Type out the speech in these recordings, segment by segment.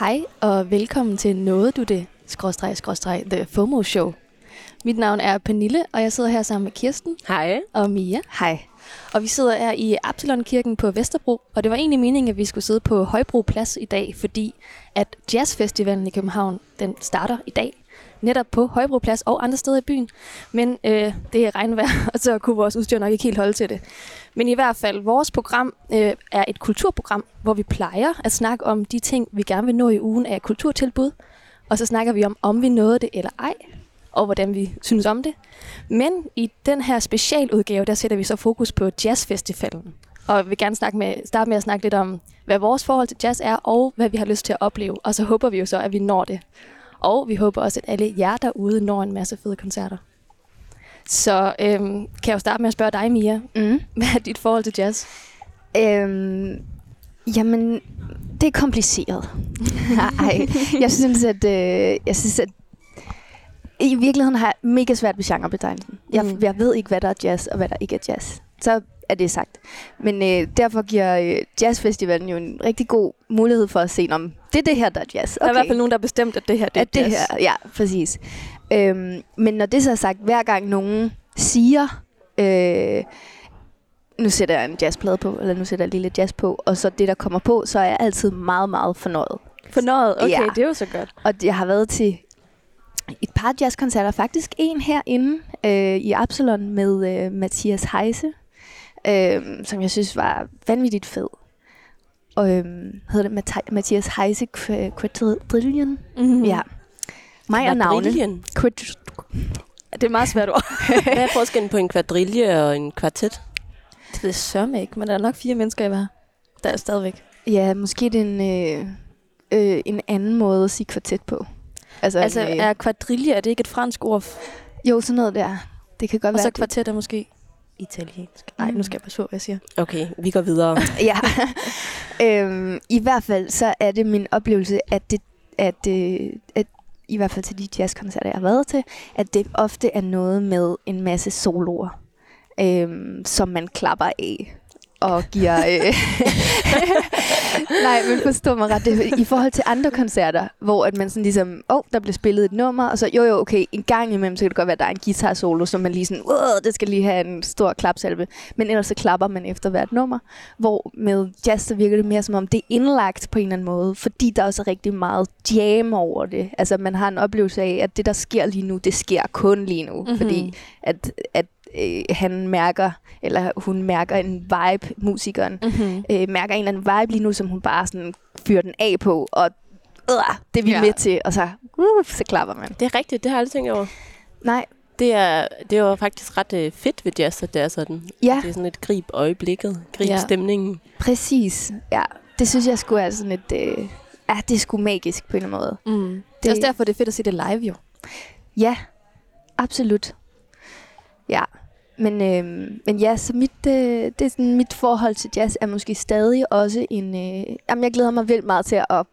Hej og velkommen til Noget du det, skråstreg, skråstreg, The FOMO Show. Mit navn er Pernille, og jeg sidder her sammen med Kirsten Hej. og Mia. Hej. Og vi sidder her i Absalon-kirken på Vesterbro, og det var egentlig meningen, at vi skulle sidde på Højbro Plads i dag, fordi at Jazzfestivalen i København, den starter i dag, netop på Højbroplads og andre steder i byen. Men øh, det er regnvejr, og så kunne vores udstyr nok ikke helt holde til det. Men i hvert fald, vores program øh, er et kulturprogram, hvor vi plejer at snakke om de ting, vi gerne vil nå i ugen af kulturtilbud. Og så snakker vi om, om vi nåede det eller ej, og hvordan vi synes om det. Men i den her specialudgave, der sætter vi så fokus på Jazzfestivalen. Og vi vil gerne snakke med, starte med at snakke lidt om, hvad vores forhold til jazz er, og hvad vi har lyst til at opleve. Og så håber vi jo så, at vi når det. Og vi håber også, at alle jer derude når en masse fede koncerter. Så øhm, kan jeg jo starte med at spørge dig, Mia. Mm. Hvad er dit forhold til jazz? Øhm, jamen, det er kompliceret. Ej, jeg synes, at, øh, jeg synes, at i virkeligheden har jeg mega svært ved genrebetegnelsen. Jeg, Mm. jeg ved ikke, hvad der er jazz og hvad der ikke er jazz. Så er det sagt. Men øh, derfor giver øh, Jazzfestivalen jo en rigtig god mulighed for at se, om det er det her, der er jazz. Okay. Der er i hvert fald nogen, der har bestemt, at det her det er at det jazz. her, ja, præcis. Øhm, men når det så er sagt, hver gang nogen siger, øh, nu sætter jeg en jazzplade på, eller nu sætter jeg lille jazz på, og så det, der kommer på, så er jeg altid meget, meget fornøjet. Fornøjet? Okay, Ja. det er jo så godt. Og jeg har været til et par jazzkoncerter, faktisk en herinde øh, i Absalon med øh, Mathias Heise, øh, som jeg synes var vanvittigt fed. Og øh, hedder det Mathi- Mathias Heise Qu- Quadrillion? Mm-hmm. Ja. Mig og navne. Quadrillion. Det er meget svært ord. Hvad er forskellen på en kvadrille og en kvartet? det ved jeg sørme ikke, men der er nok fire mennesker i hver. Der er stadigvæk. Ja, måske det er en, øh, øh, en anden måde at sige kvartet på. Altså, Altså, øh, er quadrille, er det ikke et fransk ord? Jo, sådan noget der. Det kan godt Og så være. kvartet er måske italiensk. Nej, nu skal jeg passe på, hvad jeg siger. Okay, vi går videre. Ja. øhm, I hvert fald så er det min oplevelse, at det, at, øh, at i hvert fald til de jazzkoncerter, jeg har været til, at det ofte er noget med en masse soloer, øhm, som man klapper af og giver... Øh, Nej, men forstå mig ret. Det, I forhold til andre koncerter, hvor at man sådan ligesom, åh, oh, der bliver spillet et nummer, og så jo jo, okay, en gang imellem, så kan det godt være, at der er en guitar solo, som man lige sådan, åh, det skal lige have en stor klapsalve. Men ellers så klapper man efter hvert nummer. Hvor med jazz, så virker det mere som om, det er indlagt på en eller anden måde, fordi der også er rigtig meget jam over det. Altså, man har en oplevelse af, at det, der sker lige nu, det sker kun lige nu. Mhm. Mm-hmm. Fordi at, at øh, han mærker, eller hun mærker en vibe, musikeren, Mm-hmm. øh, mærker en eller anden vibe lige nu, som hun bare sådan fyrer den af på, og øh, det er vi Ja. med til, og så, uh, så klapper man. Det er rigtigt, det har jeg aldrig tænkt over. Nej, Det er, det er jo faktisk ret øh, fedt ved jazz, at det er sådan. ja, Det er sådan et grib øjeblikket, grib Ja. stemningen. præcis. Ja, det synes jeg skulle er sådan et, øh, ja, det er sgu magisk på en eller anden måde. Mm. Det er også derfor, det er fedt at se det live, jo. Ja, absolut. Ja, men, øh, men ja, så mit, øh, det er sådan, mit forhold til jazz er måske stadig også en... Øh, jamen, jeg glæder mig vildt meget til at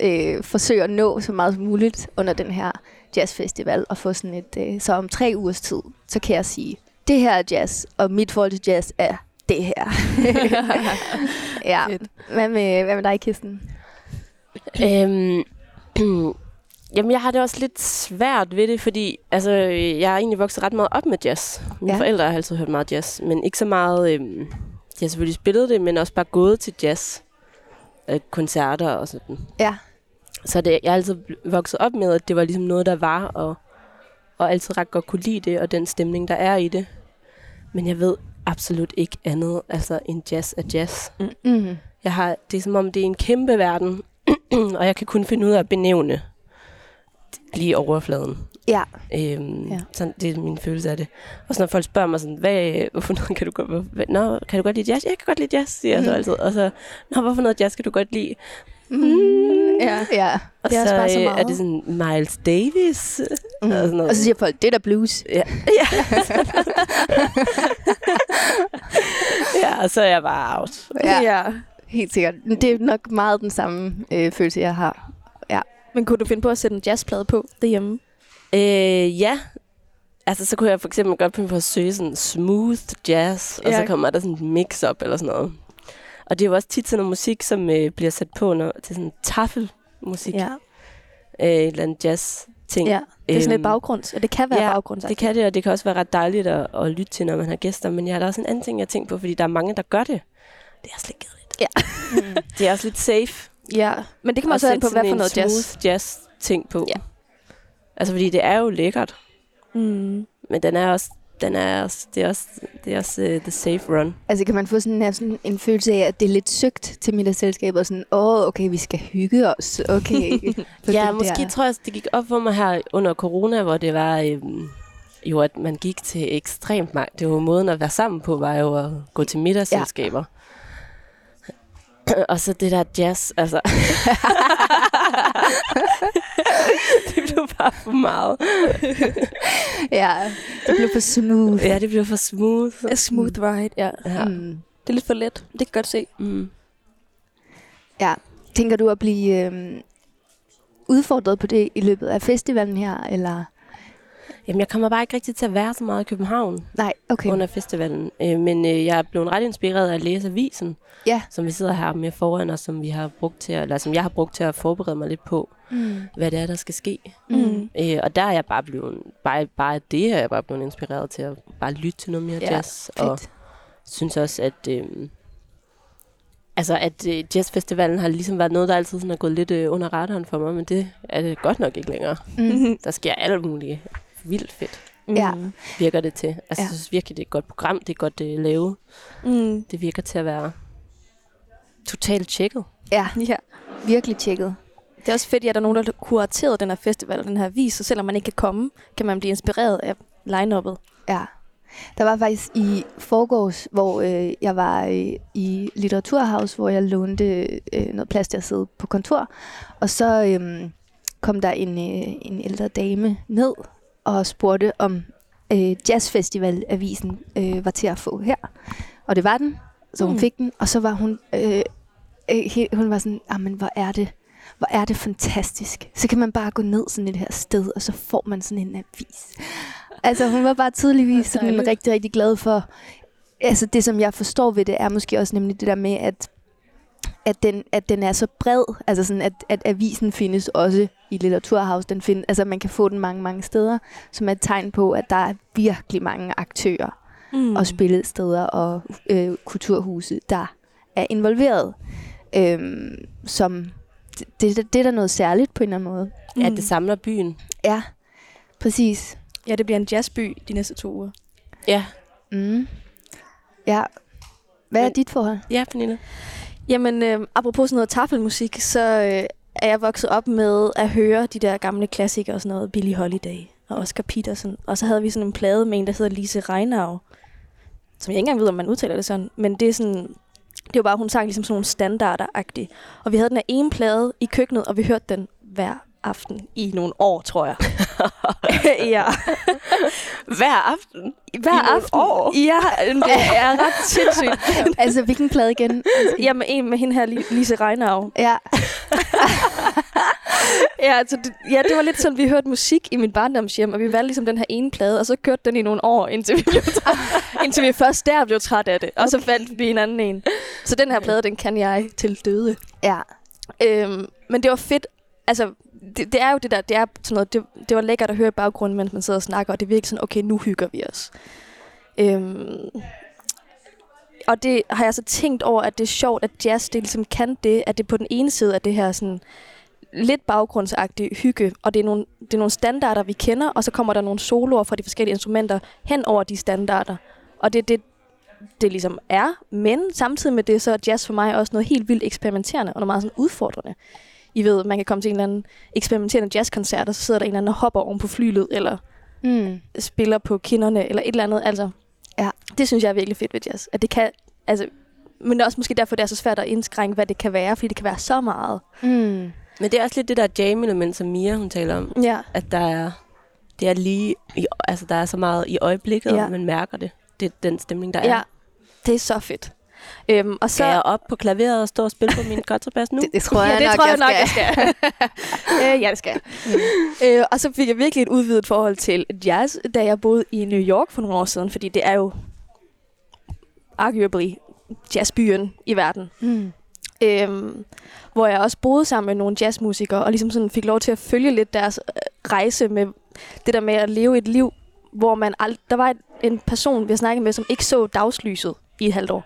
øh, forsøge at nå så meget som muligt under den her jazzfestival, og få sådan et... Øh, så om tre ugers tid, så kan jeg sige, det her er jazz, og mit forhold til jazz er det her. ja. Hvad med, hvad med dig, Kirsten? Øhm, jamen, jeg har det også lidt svært ved det, fordi altså, jeg er egentlig vokset ret meget op med jazz. Mine Ja. forældre har altid hørt meget jazz, men ikke så meget... Øhm, de har selvfølgelig spillet det, men også bare gået til jazz. Øh, koncerter og sådan. Ja. Så det, jeg er altid vokset op med, at det var ligesom noget, der var, og, og altid ret godt kunne lide det, og den stemning, der er i det. Men jeg ved absolut ikke andet, altså en jazz er jazz. Mm. Jeg har, det er som om, det er en kæmpe verden, og jeg kan kun finde ud af at benævne lige overfladen. Ja. Øhm, Ja. ja. sådan, det er min følelse af det. Og så når folk spørger mig sådan, hvad, hvorfor noget kan du godt, hvad, nå, kan du godt lide jazz? Jeg kan godt lide jazz, siger jeg så Mhm. altid. Og så, nå, hvorfor noget jazz kan du godt lide? Mm. Ja. ja. Og Det er så, også bare så øh, er meget. det sådan Miles Davis. Mm. Og sådan noget. Og så siger folk, det er da blues. Ja. ja. ja, og så er jeg bare out. Ja. ja. Helt sikkert. Det er nok meget den samme øh, følelse, jeg har. Men kunne du finde på at sætte en jazzplade på derhjemme? Øh, ja. Altså, så kunne jeg for eksempel godt finde på at søge sådan smooth jazz, og Ja. så kommer der sådan en mix-up eller sådan noget. Og det er jo også tit sådan noget musik, som øh, bliver sat på når, til sådan tafel musik. Ja. Øh, et eller andet jazz-ting. ja. Det er sådan lidt Øhm, baggrunds, og det kan være ja, baggrunds. Det kan det, og det kan også være ret dejligt at, at lytte til, når man har gæster. Men jeg har da også en anden ting, jeg tænker på, fordi der er mange, der gør det. Det er også lidt kedeligt. Ja. Mm. det er også lidt safe. Ja, men det kan man også på, hvad for noget jazz. smooth jazz-ting på. Ja. Altså, fordi det er jo lækkert. Mm. Men den er også, den er også, det er også, det er også uh, the safe run. Altså kan man få sådan, sådan en følelse af, at det er lidt søgt til middagsselskab, og sådan, åh, oh, okay, vi skal hygge os, okay. Ja, måske der- tror jeg, det gik op for mig her under corona, hvor det var øhm, jo, at man gik til ekstremt mange. Det var måden at være sammen på, var jo at gå til middagsselskaber. Og så det der jazz, altså. det blev bare for meget. Ja, det blev for smooth. Ja, det blev for smooth. A smooth ride, ja. Ja. Mm. Det er lidt for let. Det kan godt se. Mm. ja. Tænker du at blive øhm, udfordret på det i løbet af festivalen her, eller? Jamen, jeg kommer bare ikke rigtig til at være så meget i København Nej, okay. under festivalen. Øh, men øh, jeg er blevet ret inspireret af at læse avisen, Ja. som vi sidder her med foran os, som vi har brugt til, at, eller som jeg har brugt til at forberede mig lidt på, Mm. hvad det er, der skal ske. Mm. Øh, og der er jeg bare blevet, bare, bare det er jeg bare blevet inspireret til at bare lytte til noget mere Ja, jazz. Og Fedt. synes også, at, øh, altså, at øh, jazzfestivalen har ligesom været noget, der altid sådan er gået lidt øh, under radaren for mig, men det er det godt nok ikke længere. Mm. Der sker alt muligt vildt fedt, Ja. virker det til. Altså, Ja. jeg synes virkelig, det er et godt program, det er godt øh, lavet. Mm. Det virker til at være totalt tjekket. Ja, Ja. virkelig tjekket. Det er også fedt, at der er nogen, der har kurateret den her festival og den her vis, så selvom man ikke kan komme, kan man blive inspireret af line-uppet. Ja. Der var faktisk i forgårs, hvor øh, jeg var øh, i Litteraturhaus, hvor jeg lånte øh, noget plads til at sidde på kontor. Og så øh, kom der en, øh, en ældre dame ned og spurgte, om øh, Jazzfestival-avisen øh, var til at få her. Og det var den, så hun Mm. fik den. Og så var hun, øh, øh, hun var sådan, men hvor er det hvor er det fantastisk. Så kan man bare gå ned sådan et her sted, og så får man sådan en avis. Altså, hun var bare tydeligvis sådan rigtig, rigtig glad for... Altså, det som jeg forstår ved det, er måske også nemlig det der med, at, at, den, at den er så bred. Altså sådan, at, at avisen findes også i Litteraturhaus. Den find, altså, man kan få den mange, mange steder, som er et tegn på, at der er virkelig mange aktører Mm. og spillesteder og øh, kulturhuse, der er involveret. Øhm, som det, det, det er da noget særligt på en eller anden måde. Mm. At det samler byen. Ja, præcis. Ja, det bliver en jazzby de næste to uger. Ja, Mm. Ja. Hvad er Men- dit forhold? ja Pernille. Jamen, øh, apropos sådan noget tafelmusik, så øh, er jeg vokset op med at høre de der gamle klassikere, og sådan noget Billie Holiday og Oscar Peterson. Og så havde vi sådan en plade med en, der hedder Lise Reinau, som jeg ikke engang ved, om man udtaler det sådan, men det er sådan, det var bare, hun sang ligesom sådan nogle standarder -agtige. Og vi havde den her ene plade i køkkenet, og vi hørte den hver aften i nogle år, tror jeg. ja. Hver aften. Hver nogle aften. år? Ja, det er ret sindssygt. altså, hvilken plade igen? Altså, Ja, med en med hende her, Li- Lise Reinau. ja. Ja, altså, det, ja, det var lidt sådan, vi hørte musik i min barndomshjem, og vi valgte ligesom den her ene plade, og så kørte den i nogle år, indtil vi, blev træt, indtil vi først der blev træt af det. Og så fandt vi en anden en. Så den her plade, den kan jeg til døde. Ja. Øhm, men det var fedt. Altså, det, det er jo det der, det er sådan noget, det, det var lækkert at høre i baggrunden, mens man sidder og snakker, og det virker sådan, okay, nu hygger vi os. Øhm, og det har jeg så tænkt over, at det er sjovt, at jazz det ligesom kan det, at det på den ene side er det her sådan lidt baggrundsagtige hygge, og det er, nogle, det er nogle standarder, vi kender, og så kommer der nogle soloer fra de forskellige instrumenter hen over de standarder. Og det er det, det ligesom er, men samtidig med det, så er jazz for mig også noget helt vildt eksperimenterende, og noget meget sådan udfordrende. I ved, man kan komme til en eller anden eksperimenterende jazzkoncert, og så sidder der en eller anden og hopper oven på flylet, eller Mm. spiller på kinderne, eller et eller andet. Altså, Ja. Det synes jeg er virkelig fedt ved jazz. At det kan, altså, men det er også måske derfor, det er så svært at indskrænke, hvad det kan være, fordi det kan være så meget. Mm. Men det er også lidt det der jam-element, som Mia hun taler om. Ja. At der er, det er lige, i, altså der er så meget i øjeblikket, Ja. og man mærker det. Det er den stemning, der ja. er. Det er så fedt. Øhm, og så, Skal jeg op på klaveret og stå og spille på min kontrabas nu? Det, det tror ja, jeg det nok, tror jeg jeg nok, skal. jeg skal. øh, ja, det skal jeg. øh, og så fik jeg virkelig et udvidet forhold til jazz, da jeg boede i New York for nogle år siden, fordi det er jo arguably jazzbyen i verden. Mm. Øhm, hvor jeg også boede sammen med nogle jazzmusikere, og ligesom sådan fik lov til at følge lidt deres øh, rejse med det der med at leve et liv, hvor man ald- der var et, en person, vi har snakket med, som ikke så dagslyset i et halvt år.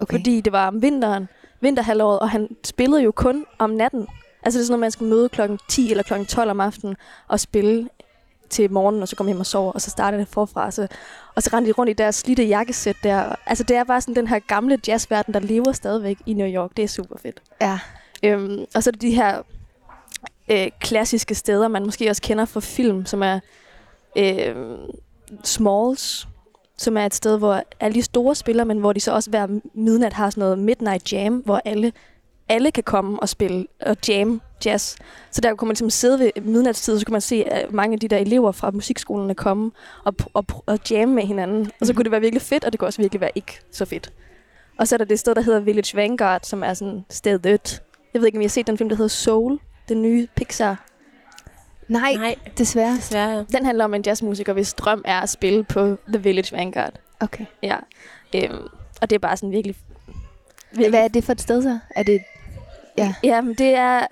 Okay. Fordi det var om vinteren, vinterhalvåret, og han spillede jo kun om natten. Altså det er sådan noget, man skal møde klokken 10 eller klokken 12 om aftenen og spille til morgenen, og så komme hjem og sove, og så starter det forfra. Så, og så rendte de rundt i deres slidte jakkesæt der. Altså det er bare sådan den her gamle jazzverden, der lever stadigvæk i New York. Det er super fedt. Ja. Øhm, og så er det de her øh, klassiske steder, man måske også kender fra film, som er øh, Smalls, som er et sted, hvor alle de store spiller, men hvor de så også hver midnat har sådan noget midnight jam, hvor alle, alle kan komme og spille og jam jazz. Så der kunne man ligesom sidde ved midnatstid, så kunne man se at mange af de der elever fra musikskolerne komme og, og, og jamme med hinanden. Og så kunne det være virkelig fedt, og det kunne også virkelig være ikke så fedt. Og så er der det sted, der hedder Village Vanguard, som er sådan stedet. Jeg ved ikke, om I har set den film, der hedder Soul, den nye Pixar. Nej, Nej, desværre. desværre. Den handler om en jazzmusiker, hvis drøm er at spille på The Village Vanguard. Okay. Ja. Øhm, og det er bare sådan virkelig... Hvad er det for et sted så? Er det, Ja, men det er...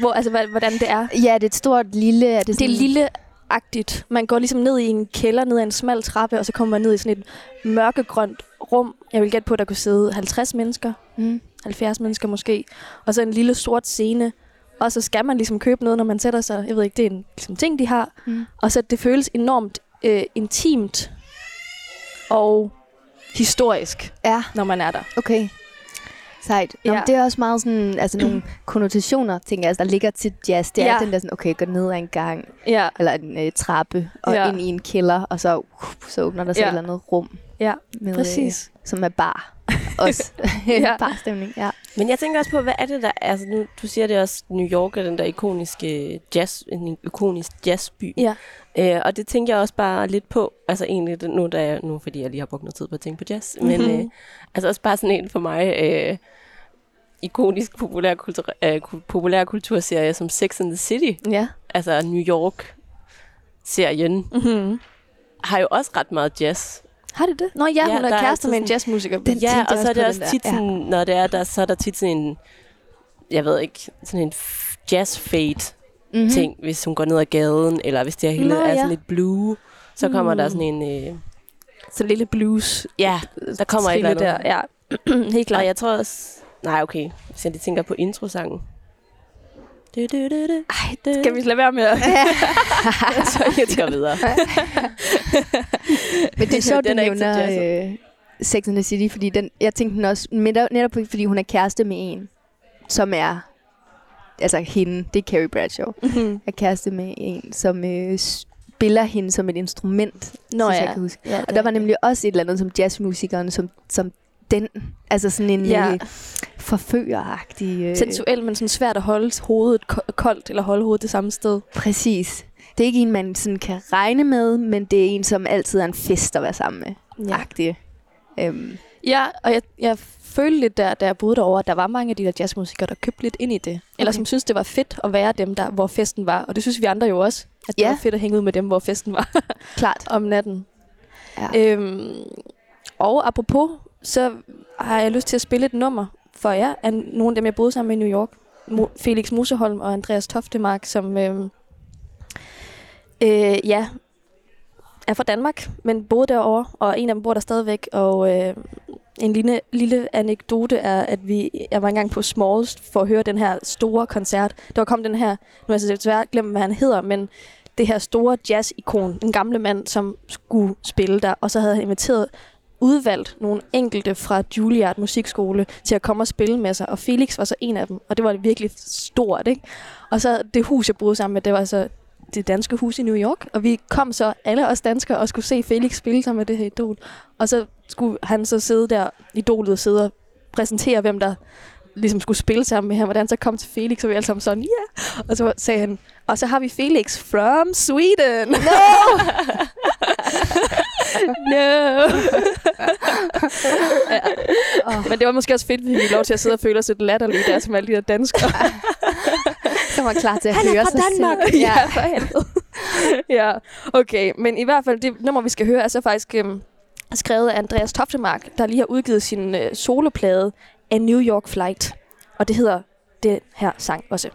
Hvor, altså, hvordan det er. ja, er det et stort, lille... Er det, Det er sådan, lille-agtigt. Man går ligesom ned i en kælder, ned ad en smal trappe, og så kommer man ned i sådan et mørkegrønt rum. Jeg vil gætte på, at der kunne sidde 50 mennesker. Mm. 70 mennesker måske. Og så en lille sort scene. Og så skal man ligesom købe noget, når man sætter sig. Jeg ved ikke, det er en ligesom, ting, de har. Mm. Og så det føles enormt øh, intimt og historisk, Ja, når man er der. okay. Sejt. Nå, Ja. det er også meget sådan, altså nogle konnotationer, tænker jeg, altså, der ligger til jazz. Det er Ja. den der sådan, okay, gå ned ad en gang, Ja, eller en øh, trappe, og Ja. ind i en kælder, og så, uh, så åbner der sig Ja. et eller andet rum, ja, med, præcis. Øh, som er bar. Også. Ja. ja. Barstemning, ja. Men jeg tænker også på, hvad er det der... Altså, nu, du siger det også, New York er den der ikoniske jazz, en ikonisk jazzby. Ja. Øh, og det tænker jeg også bare lidt på. Altså egentlig, nu, der jeg, nu fordi jeg lige har brugt noget tid på at tænke på jazz. Men Mhm. øh, altså også bare sådan en for mig... Øh, ikonisk populærkultur, øh, ku- populærkulturserie som Sex and the City, Ja. altså New York-serien, Mm-hmm. har jo også ret meget jazz. Har det det? Nå ja, Ja, hun er er kærester med en jazzmusiker. Den- ja, og så er det også tit ja. sådan, når det er der, så er der tit sådan en, jeg ved ikke, sådan en jazz fade Mm-hmm. ting, hvis hun går ned ad gaden, eller hvis det hele Nå, er ja. sådan lidt blue, så kommer Mm. der sådan en, øh, Så lille blues. ja, der kommer et eller andet. der. Ja, helt klart. Og jeg tror også, nej okay, hvis jeg lige tænker på introsangen. Du, du, du, du. Ej, skal vi lade være med at... så jeg går videre. Men det er sjovt, Den du er nævner øh, Sex and the City, fordi den, jeg tænkte den også, netop, netop fordi hun er kæreste med en, som er, altså hende, det er Carrie Bradshaw, Mhm. er kæreste med en, som øh, spiller hende som et instrument, Nå hvis ja. jeg kan huske. ja Og der var nemlig også et eller andet som jazzmusikeren, som, som den, altså sådan en Ja. øh, forføreragtig... Øh, sensuel, men sådan svært at holde hovedet ko- koldt, eller holde hovedet det samme sted. Præcis. Det er ikke en, man sådan kan regne med, men det er en, som altid er en fest at være sammen med. Ja. Agtig. Øhm, Ja, og jeg, jeg følte lidt der, da jeg boede derovre, at der var mange af de der jazzmusikere, der købte lidt ind i det. Eller Okay. som synes det var fedt at være dem, der, hvor festen var. Og det synes vi andre jo også, at det Ja. var fedt at hænge ud med dem, hvor festen var klart. om natten. Ja. Øhm, og apropos, så har jeg lyst til at spille et nummer for jer, af nogle af dem, jeg boede sammen med i New York. Mo- Felix Museholm og Andreas Toftemark, som øh, øh, ja, er fra Danmark, men boede derovre, og en af dem bor der stadigvæk. Og øh, en lille, lille anekdote er, at vi, jeg var engang på Smalls for at høre den her store koncert. Der kom den her, nu har jeg så desværre glemt, hvad han hedder, men det her store jazz-ikon, en gamle mand, som skulle spille der, og så havde han inviteret udvalgt nogle enkelte fra Juilliard Musikskole til at komme og spille med sig, og Felix var så en af dem, og det var virkelig stort, ikke? Og så det hus, jeg boede sammen med, det var så det danske hus i New York, og vi kom så alle os danskere og skulle se Felix spille sammen med det her idol, og så skulle han så sidde der, idolet sidde og præsentere, hvem der ligesom skulle spille sammen med ham, hvordan så kom til Felix, og vi alle sammen sådan, ja, yeah! og så sagde han, og så har vi Felix from Sweden. No! no! ja. oh, men det var måske også fedt, at vi fik lov til at sidde og føle os lidt latterlige der, som alle de der danskere. Så var klar til at Han er høre fra sig Danmark! selv. ja, for helvede. ja, okay. Men i hvert fald, det nummer, vi skal høre, er så faktisk øhm, skrevet af Andreas Toftemark, der lige har udgivet sin øh, soloplade A New York Flight. Og det hedder den her sang også.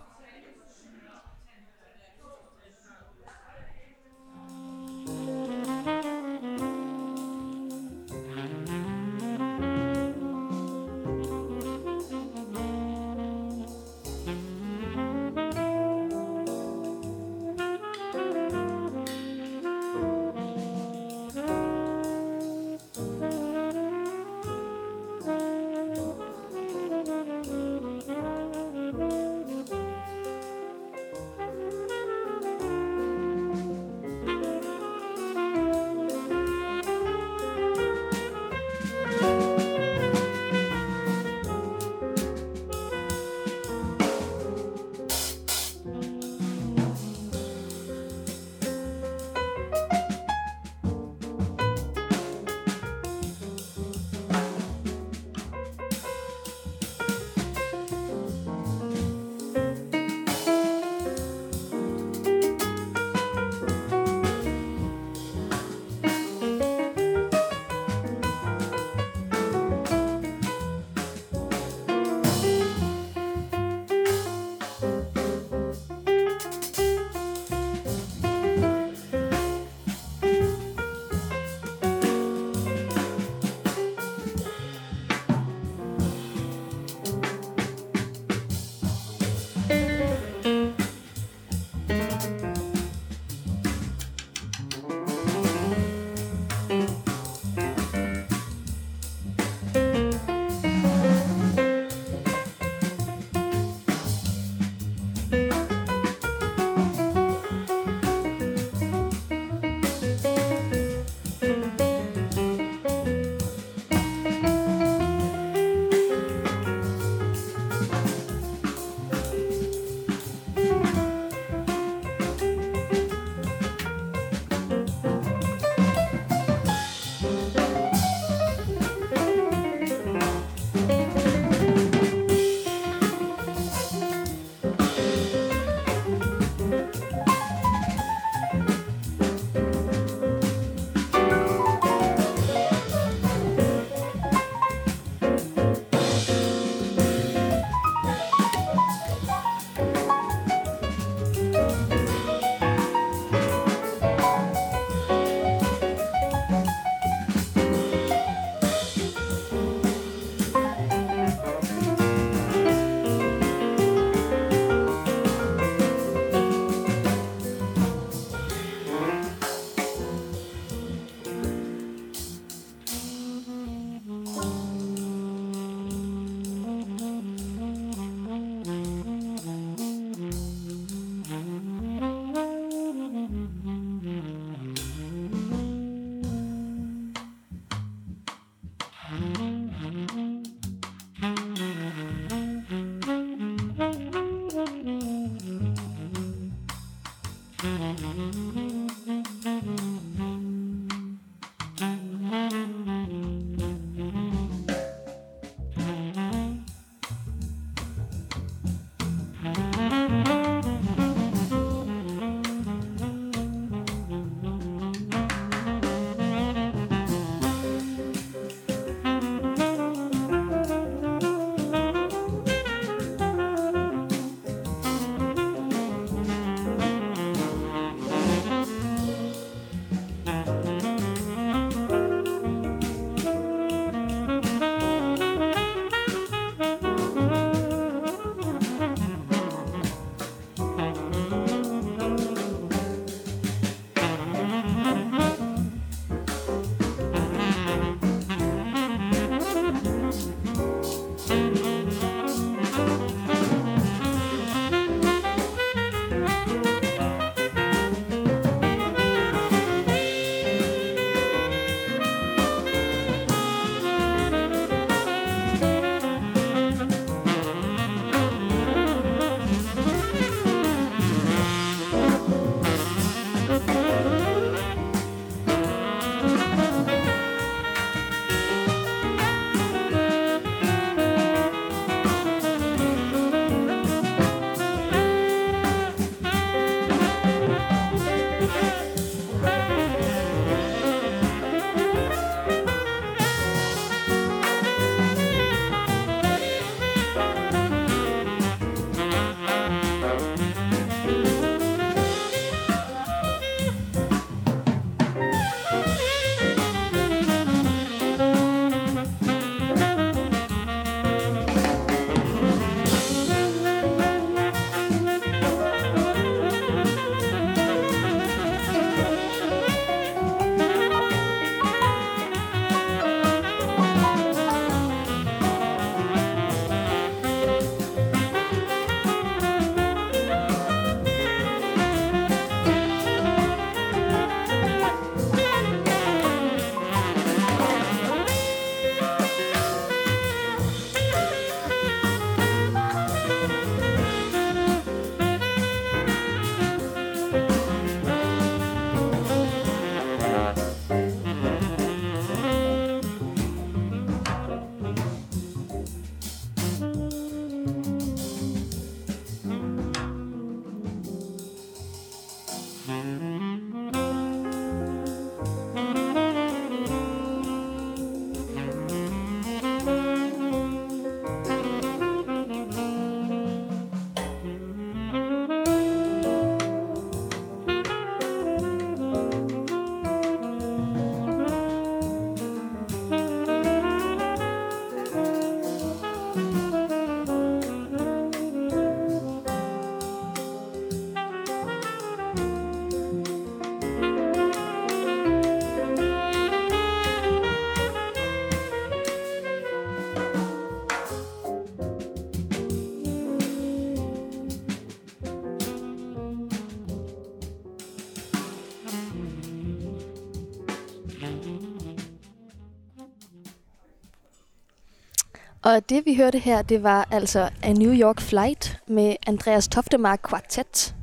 Og det vi hørte her, det var altså A New York Flight med Andreas Toftemark Quartet,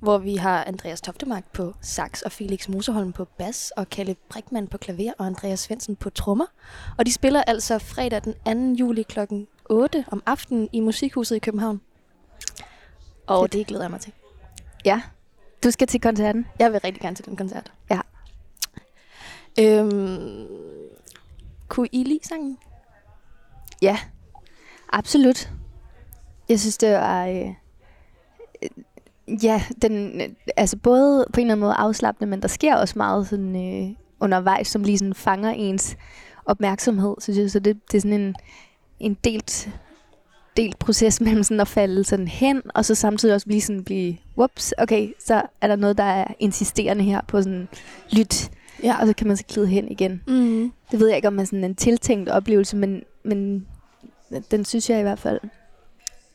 hvor vi har Andreas Toftemark på sax og Felix Moserholm på bas og Kalle Brickmann på klaver og Andreas Svendsen på trommer. Og de spiller altså fredag den 2. juli kl. 8 om aftenen i Musikhuset i København. Og Fedt. det glæder jeg mig til. Ja. Du skal til koncerten. Jeg vil rigtig gerne til den koncert. Ja. Øhm, kunne I lide sangen? Ja, absolut. Jeg synes, det var... Øh, ja, den, altså både på en eller anden måde afslappende, men der sker også meget sådan, øh, undervejs, som lige sådan fanger ens opmærksomhed, synes jeg. Så det, det er sådan en, en delt, delt proces mellem sådan at falde sådan hen, og så samtidig også lige sådan blive, whoops, okay, så er der noget, der er insisterende her på sådan lyt, Ja. og så kan man så glide hen igen. Mm. Det ved jeg ikke, om er sådan en tiltænkt oplevelse, men, men den synes jeg i hvert fald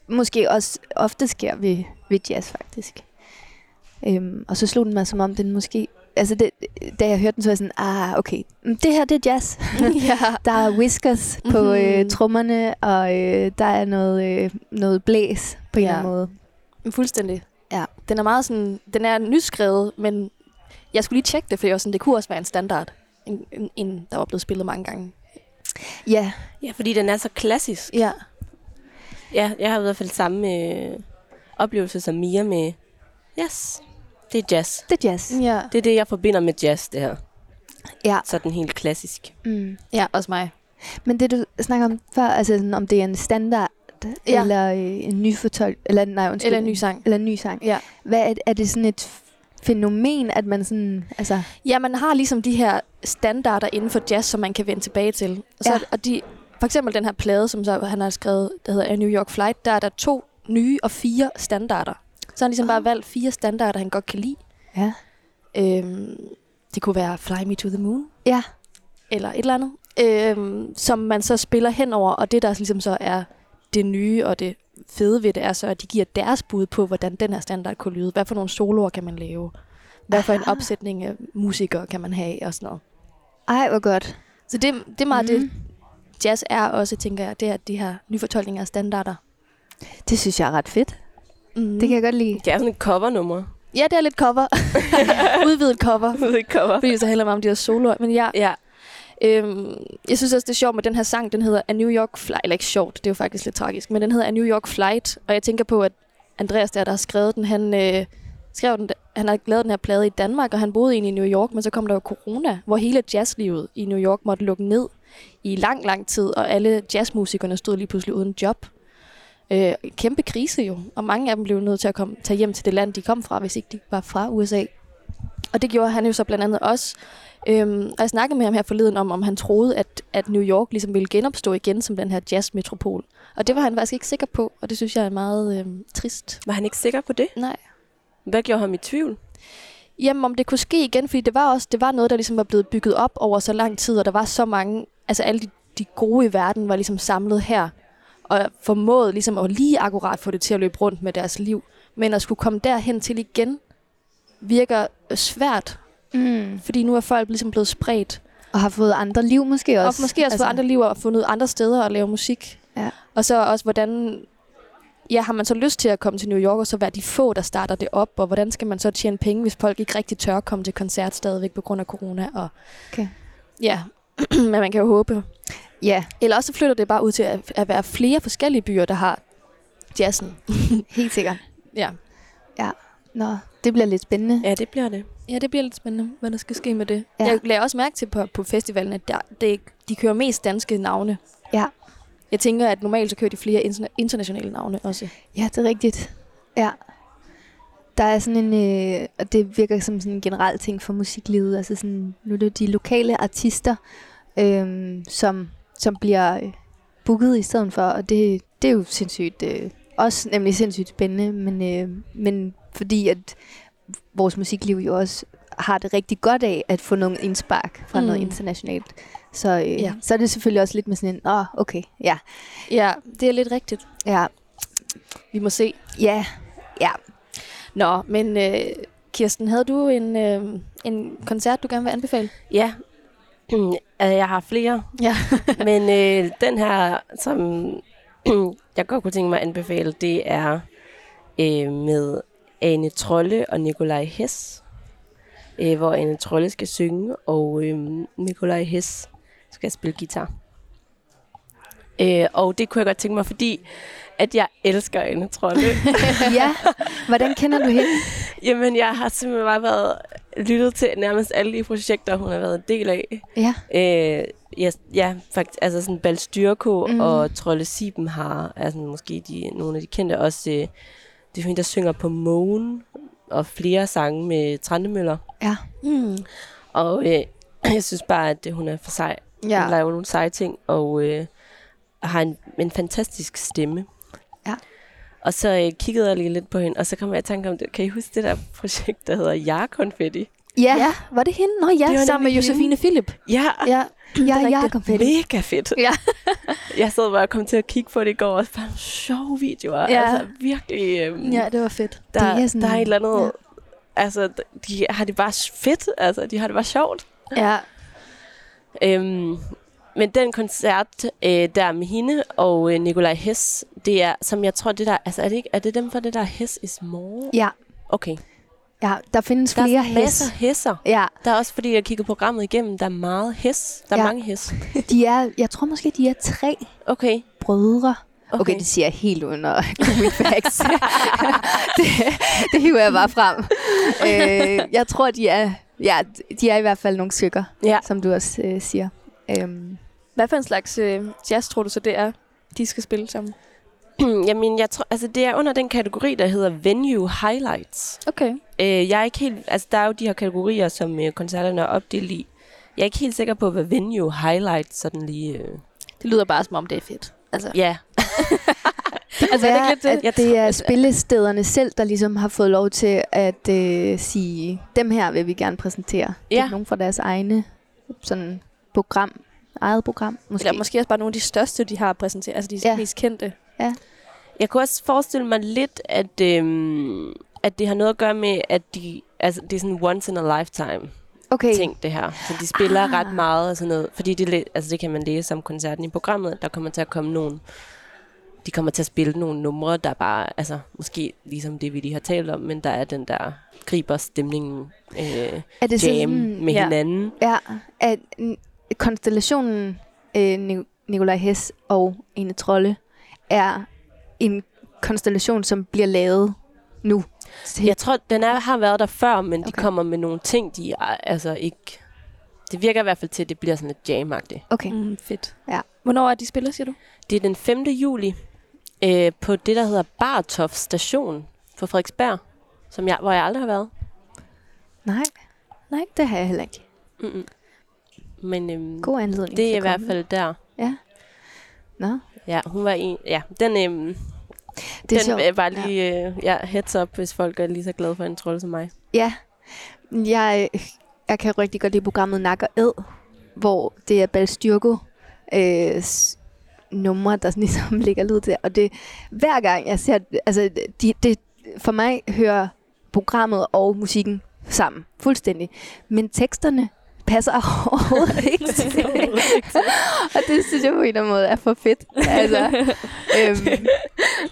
måske også ofte sker ved, ved jazz, faktisk. Øhm, og så slog den mig som om den måske... Altså, det, da jeg hørte den, så var jeg sådan, ah, okay, mm, det her, det er jazz. ja. Der er whiskers på Mhm. øh, trommerne, og øh, der er noget, øh, noget blæs på en Ja. eller anden måde. Fuldstændig. Ja. Den er meget sådan, den er nyskrevet, men jeg skulle lige tjekke det, for jeg var sådan, det kunne også være en standard, en, en, en der var blevet spillet mange gange. Ja, Ja, fordi den er så klassisk. Ja. Ja, jeg har i hvert fald samme øh, oplevelse som Mia med, yes, det er jazz. det er jazz. Ja. Det er det, jeg forbinder med jazz, det her. Ja. Sådan helt klassisk. Mm. Ja, også mig. Men det, du snakker om før, altså sådan, om det er en standard, Ja. eller øh, en ny fortolk, eller nej, undskyld, Eller en ny sang. Eller en ny sang. Ja. Hvad er, er det sådan et fænomen, at man sådan, altså, Ja, man har ligesom de her standarder inden for jazz, som man kan vende tilbage til. Og, så, Ja. og de, for eksempel den her plade, som så, han har skrevet, der hedder A New York Flight, der er der to nye og fire standarder. Så har han ligesom Ah. bare valgt fire standarder, han godt kan lide. ja. Øhm, det kunne være Fly Me to the Moon, Ja. eller et eller andet, øhm, som man så spiller henover, og det der ligesom så er det nye og det fede ved det, er så, at de giver deres bud på, hvordan den her standard kunne lyde. Hvad for nogle soloer kan man lave? Hvad for en Aha. opsætning af musikere kan man have, og sådan noget. Ej, hvor godt. Så det, det er meget mm. det, jazz er også, tænker jeg, det er de her nyfortolkninger af standarder. Det synes jeg er ret fedt. Mm. Det kan jeg godt lide. Det er sådan et covernummer. Ja, det er lidt cover. Udvidet cover. Ved ikke cover. Fordi det så handler meget om de her soloer. Men ja, Ja, Øhm, jeg synes også, det er sjovt med den her sang. Den hedder A New York Flight. Eller ikke sjovt, det er jo faktisk lidt tragisk. Men den hedder A New York Flight. Og jeg tænker på, at Andreas der, der har skrevet den, han, øh, skrev den, han har lavet den her plade i Danmark, og han boede egentlig i New York, men så kom der jo corona, hvor hele jazzlivet i New York måtte lukke ned i lang, lang tid, og alle jazzmusikerne stod lige pludselig uden job. Øh, kæmpe krise jo, og mange af dem blev nødt til at komme, tage hjem til det land, de kom fra, hvis ikke de var fra USA. Og det gjorde han jo så blandt andet også. Øhm, og jeg snakkede med ham her forleden om, om han troede, at, at New York ligesom ville genopstå igen som den her jazzmetropol. Og det var han faktisk ikke sikker på, og det synes jeg er meget øhm, trist. var han ikke sikker på det? Nej. Hvad gjorde ham i tvivl? Jamen, om det kunne ske igen, fordi det var også det var noget, der ligesom var blevet bygget op over så lang tid, og der var så mange, altså alle de, de gode i verden var ligesom samlet her, og formåede ligesom at lige akkurat få det til at løbe rundt med deres liv. Men at skulle komme derhen til igen, virker svært, Mm. fordi nu er folk ligesom blevet spredt. Og har fået andre liv måske også. Og måske også altså, fået andre liv og fundet andre steder at lave musik. Ja. Og så også, hvordan ja, har man så lyst til at komme til New York, og så være de få, der starter det op, og hvordan skal man så tjene penge, hvis folk ikke rigtig tør at komme til koncert stadigvæk på grund af corona? Og, Okay. Ja, men man kan jo håbe. Ja, Eller også så flytter det bare ud til at, at være flere forskellige byer, der har jazzen. helt sikkert. Ja. Nå, det bliver lidt spændende. Ja, det bliver det. Ja, det bliver lidt spændende, hvad der skal ske med det. Ja. Jeg lagde også mærke til på, på festivalen, at der, det, de kører mest danske navne. Ja. Jeg tænker, at normalt så kører de flere interna- internationale navne også. Ja, det er rigtigt. Ja. Der er sådan en, øh, og det virker som sådan en generel ting for musiklivet, altså sådan, nu er det de lokale artister, øh, som, som bliver øh, booket i stedet for, og det, det er jo sindssygt, øh, også nemlig sindssygt spændende, men, øh, men fordi at vores musikliv jo også har det rigtig godt af at få nogle indspark fra mm. noget Mm. internationalt. Så, øh, ja. Så er det selvfølgelig også lidt med sådan en, åh, oh, okay, ja, Ja, det er lidt rigtigt. ja, Vi må se. ja, ja, Nå, men øh, Kirsten, havde du en, øh, en koncert, du gerne vil anbefale? Ja. Altså, jeg har flere. Ja. Men øh, den her, som jeg godt kunne tænke mig at anbefale, det er øh, med Ane Trolle og Nikolaj Hess. Øh, hvor Ane Trolle skal synge, og øh, Nikolaj Hess skal spille guitar. Øh, og det kunne jeg godt tænke mig, fordi at jeg elsker Ane Trolle. ja, hvordan kender du hende? Jamen, jeg har simpelthen bare været lyttet til nærmest alle de projekter, hun har været en del af. Ja. Øh, ja, ja, faktisk, altså sådan Balstyrko mm. og Trolle Siben har, altså måske de, nogle af de kendte også, øh, det er hende, der synger på Mågen, og flere sange med Trandemøller. Ja. Mm. Og øh, jeg synes bare, at det, hun er for sej. Ja. Hun laver nogle seje ting, og øh, har en, en fantastisk stemme. Ja. Og så øh, kiggede jeg lige lidt på hende, og så kom jeg i tanke om det. Kan I huske det der projekt, der hedder Ja-konfetti? Ja, Ja. var det hende? Nå ja, Det Sammen med Josefine Philip. Ja, Ja. ja, er ja, konfetti. mega fedt. Ja. Jeg sad bare og kom til at kigge på det i går, og bare nogle sjove videoer. Ja. Altså virkelig, øhm, ja, det var fedt. der, det er sådan- der er et eller andet... Ja. Altså, de har det bare fedt. Altså, de har det bare sjovt. Ja. Øhm, men den koncert øh, der med hende og øh, Nikolaj Hess, det er, som jeg tror, det der... Altså, er det, ikke, er det dem for det der Hess is more? Ja, Okay. Ja, der findes Der flere er masser hæs. af hesser. Ja, Der er også, fordi jeg kigger programmet igennem, der er meget hes. Der er Ja. mange hes. de er, jeg tror måske, de er tre Okay. brødre. Okay, okay det siger jeg helt give mine facts. det, det hiver jeg bare frem. Øh, jeg tror, de er, ja, de er i hvert fald nogle stykker, Ja. som du også øh, siger. Øhm, Hvad for en slags øh, jazz tror du så, det er, de skal spille sammen? Jamen, jeg tror, altså, det er under den kategori, der hedder Venue Highlights. Okay. Øh, jeg er ikke helt, altså der er jo de her kategorier, som øh, koncerterne er opdelt i. Jeg er ikke helt sikker på, hvad venue highlights sådan lige... Øh, Det lyder bare, som om det er fedt. Altså, ja, altså er det ikke lidt det? at det er spillestederne selv, der ligesom har fået lov til at øh, sige, dem her vil vi gerne præsentere. Det Ja. er nogen fra deres egne sådan, program, eget program, måske. Eller måske også bare nogle af de største, de har præsenteret. Altså de Ja. ja. mest kendte. jeg kunne også forestille mig lidt, at, øhm, at det har noget at gøre med, at de, altså, det er sådan once in a lifetime Okay, ting, det her. Så de spiller Ah. ret meget og sådan noget. Fordi det, altså, det kan man læse om koncerten i programmet. Der kommer til at komme nogen... De kommer til at spille nogle numre, der bare... Altså, måske ligesom det, vi lige har talt om, men der er den der griber stemningen øh, er det jam sådan, med ja. hinanden. Ja, at konstellationen øh, Ni- Nikolaj Hess og Ene Trolle er en konstellation, som bliver lavet nu. Jeg tror, den er, har været der før, men okay. de kommer med nogle ting, de altså ikke... Det virker i hvert fald til, at det bliver sådan lidt jam -agtigt. Okay. Mm, fedt. Ja. Hvornår er de spiller, siger du? Det er den 5. juli øh, på det, der hedder Bartof Station på Frederiksberg, som jeg, hvor jeg aldrig har været. Nej, nej, det har jeg heller ikke. Mm-mm. Men øhm, God anledning det er i hvert fald der. Ja. Nå, Ja, hun var en... Ja, den, øhm, det er den sjovt. er bare lige... Øh, ja, heads up, hvis folk er lige så glade for en trolle som mig. Ja, jeg, jeg kan rigtig godt lide programmet Nak og Ed, hvor det er Balstyrko øh, numre, der sådan ligesom ligger lyd til. Og det, hver gang jeg ser, altså de, det, for mig hører programmet og musikken sammen, fuldstændig. Men teksterne passer overhovedet ikke til det. Og det synes jeg på en eller anden måde er for fedt. Altså, øhm,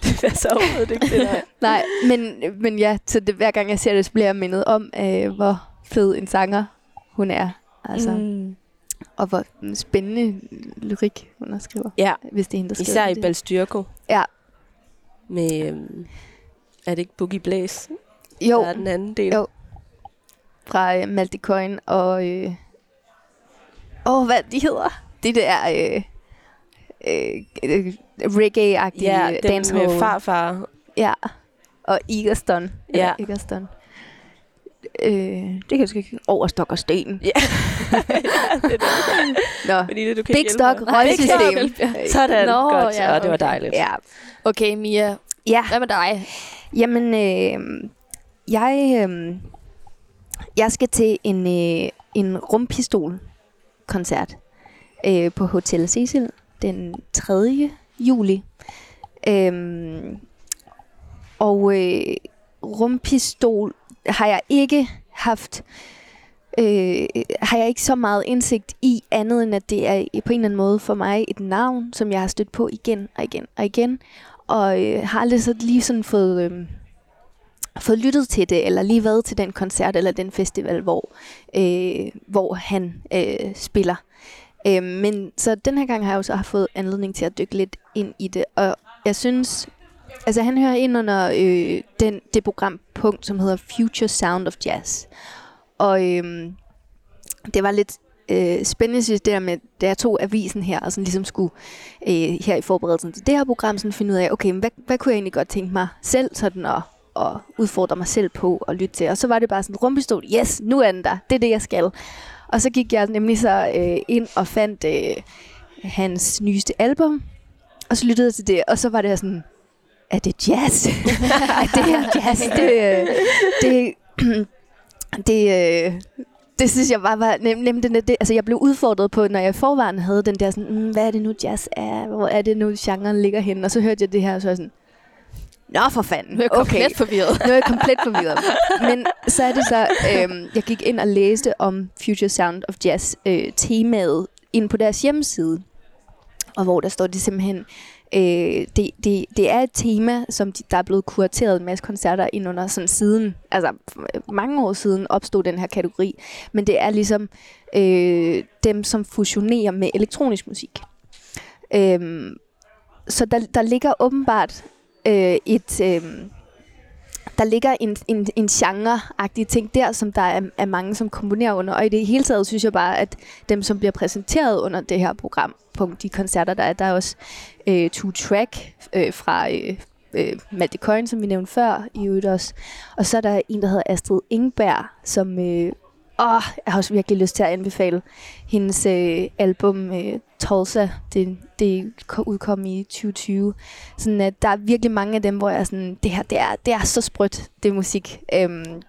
det passer overhovedet ikke til dig. Nej, men, men ja, så det, hver gang jeg ser det, så bliver jeg mindet om, øh, hvor fed en sanger hun er. Altså, mm. Og hvor spændende lyrik hun også skriver, Ja, hvis det er hende, der skriver især i det. Balstyrko. Ja. Med... Øhm, er det ikke Boogie Blaze? Jo, Der er den anden del. Jo. fra øh, Malte Coyne og... Øh, åh, hvad de hedder? Det der øh, øh, øh, reggae-agtige Ja, dancehall. med farfar. Ja, og Egerton. Ja. Egerton. Øh, det kan jeg ikke. Over stok og sten. Ja. det er det. Nå, Fordi det, du kan Big Stock røgsystem. Sådan, Nå, godt. ja, og det var okay. dejligt. Ja. Okay, Mia. Ja, Hvad med dig? jamen, øh, jeg, øh, jeg skal til en, øh, en koncert øh, på Hotel Cecil den 3. juli. Øhm, og øh, rumpistol har jeg ikke haft øh, har jeg ikke så meget indsigt i andet, end at det er på en eller anden måde for mig et navn, som jeg har stødt på igen og igen og igen. Og øh, har aldrig så lige sådan fået, øh, fået lyttet til det, eller lige været til den koncert eller den festival, hvor, øh, hvor han øh, spiller. Øh, men så den her gang har jeg jo så fået anledning til at dykke lidt ind i det, og jeg synes, altså han hører ind under øh, den, det programpunkt, som hedder Future Sound of Jazz. Og øh, det var lidt øh, spændende, synes det der med, da jeg tog avisen her, og sådan ligesom skulle øh, her i forberedelsen til det her program, sådan finde ud af, okay, hvad, hvad kunne jeg egentlig godt tænke mig selv sådan at, at udfordre mig selv på og lytte til. Og så var det bare sådan rumpistol, yes, nu er den der, det er det, jeg skal. Og så gik jeg nemlig så øh, ind og fandt øh, hans nyeste album, og så lyttede jeg til det, og så var det sådan, er det jazz? er det her jazz? Det, øh, det, det, øh, det synes jeg bare var nem Det, det, altså jeg blev udfordret på, når jeg i forvejen havde den der sådan, mm, hvad er det nu jazz er? Hvor er det nu genren ligger hen? Og så hørte jeg det her, og så var jeg sådan, Nå for fanden. Nu er jeg komplet okay. forvirret. nu er jeg komplet forvirret. Men så er det så, øhm, jeg gik ind og læste om Future Sound of Jazz øh, temaet ind på deres hjemmeside. Og hvor der står det simpelthen, øh, det, det, det er et tema, som de, der er blevet kurateret en masse koncerter ind under sådan siden, altså mange år siden opstod den her kategori. Men det er ligesom øh, dem, som fusionerer med elektronisk musik. Øh, så der, der ligger åbenbart øh, et... Øh, der ligger en, en, en genre-agtig ting der, som der er, er mange, som komponerer under. Og i det hele taget synes jeg bare, at dem, som bliver præsenteret under det her program, på de koncerter, der er, der er også øh, Two Track øh, fra øh, øh, Malte Coyne, som vi nævnte før, i øvrigt også. Og så er der en, der hedder Astrid Ingberg, som øh, åh, jeg har også virkelig lyst til at anbefale hendes øh, album øh, Tulsa. Det, det udkom i 2020. Sådan at der er virkelig mange af dem, hvor jeg er sådan, det her, det er, det er så sprødt, det er musik. Um,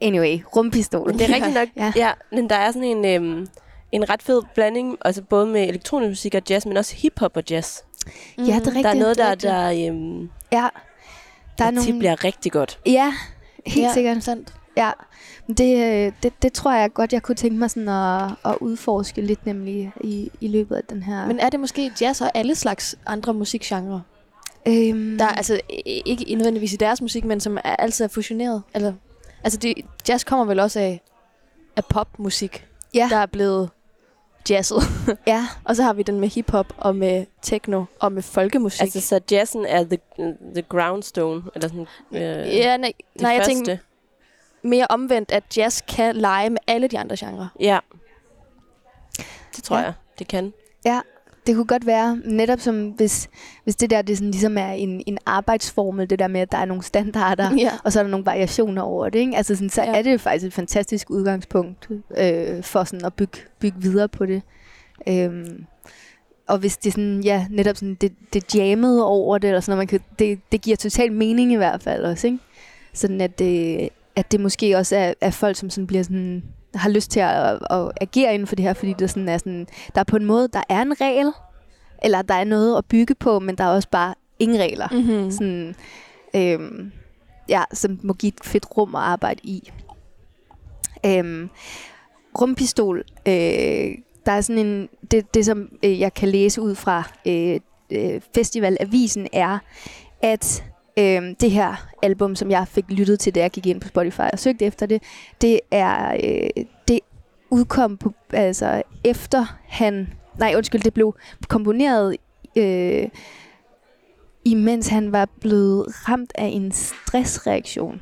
anyway, rumpistol. Det er rigtigt nok, ja. ja. men der er sådan en, øhm, en ret fed blanding, altså både med elektronisk musik og jazz, men også hiphop og jazz. Mm. Ja, det er rigtigt. Der er noget, der, der, øhm, ja. der, der nogle... bliver rigtig godt. Ja, helt ja, sikkert. Sandt. Ja, det, øh, det, det tror jeg godt, jeg kunne tænke mig sådan at, at udforske lidt nemlig i, i løbet af den her. Men er det måske jazz og alle slags andre musikgenre? Øhm. Der er altså ikke nødvendigvis i deres musik, men som er altid er fusioneret? Eller, altså det, jazz kommer vel også af, af popmusik, ja. der er blevet jazzet. ja. og så har vi den med hiphop og med techno og med folkemusik. Altså så jazzen er the, the groundstone? Eller sådan, øh, ja, nej, nej jeg tænker mere omvendt, at jazz kan lege med alle de andre genrer. Ja. Det tror ja. jeg, det kan. Ja, det kunne godt være, netop som hvis, hvis det der det sådan ligesom er en, en arbejdsformel, det der med, at der er nogle standarder, ja. og så er der nogle variationer over det. Ikke? Altså sådan, så ja. er det jo faktisk et fantastisk udgangspunkt øh, for sådan at bygge, bygge videre på det. Øhm, og hvis det sådan, ja, netop sådan, det, det jammede over det, eller sådan, man kan, det, det giver total mening i hvert fald også, ikke? Sådan at det, at det måske også er, er folk, som sådan bliver sådan, har lyst til at, at agere inden for det her, fordi det sådan er sådan, der er på en måde, der er en regel, eller der er noget at bygge på, men der er også bare ingen regler. Mm-hmm. Sådan, øhm, ja, som må give et fedt rum at arbejde i. Øhm, rumpistol, øh, der er sådan en, det, det som øh, jeg kan læse ud fra øh, øh, festivalavisen er, at øh, det her album, som jeg fik lyttet til, da jeg gik ind på Spotify og søgte efter det, det er øh, det udkom på, altså efter han, nej undskyld, det blev komponeret øh, imens han var blevet ramt af en stressreaktion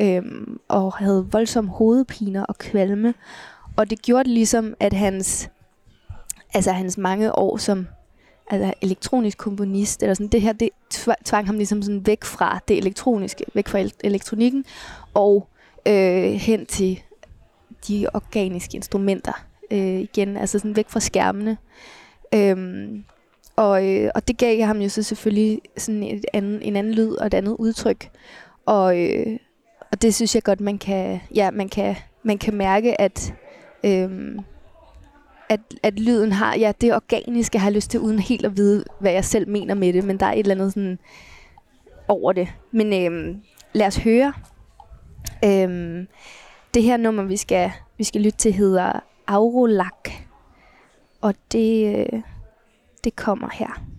øh, og havde voldsom hovedpiner og kvalme. Og det gjorde det ligesom, at hans, altså hans mange år som altså elektronisk komponist, eller sådan, det her, det tvang ham ligesom sådan væk fra det elektroniske, væk fra elektronikken, og øh, hen til de organiske instrumenter øh, igen, altså sådan væk fra skærmene. Øhm, og, øh, og det gav ham jo så selvfølgelig sådan et anden, en anden lyd og et andet udtryk. Og, øh, og det synes jeg godt, man kan, ja, man kan, man kan mærke, at, øh, at, at lyden har, ja, det organiske har jeg lyst til, uden helt at vide, hvad jeg selv mener med det, men der er et eller andet sådan over det. Men øhm, lad os høre. Øhm, det her nummer, vi skal, vi skal lytte til, hedder Aurolak. Og det, øh, det kommer her.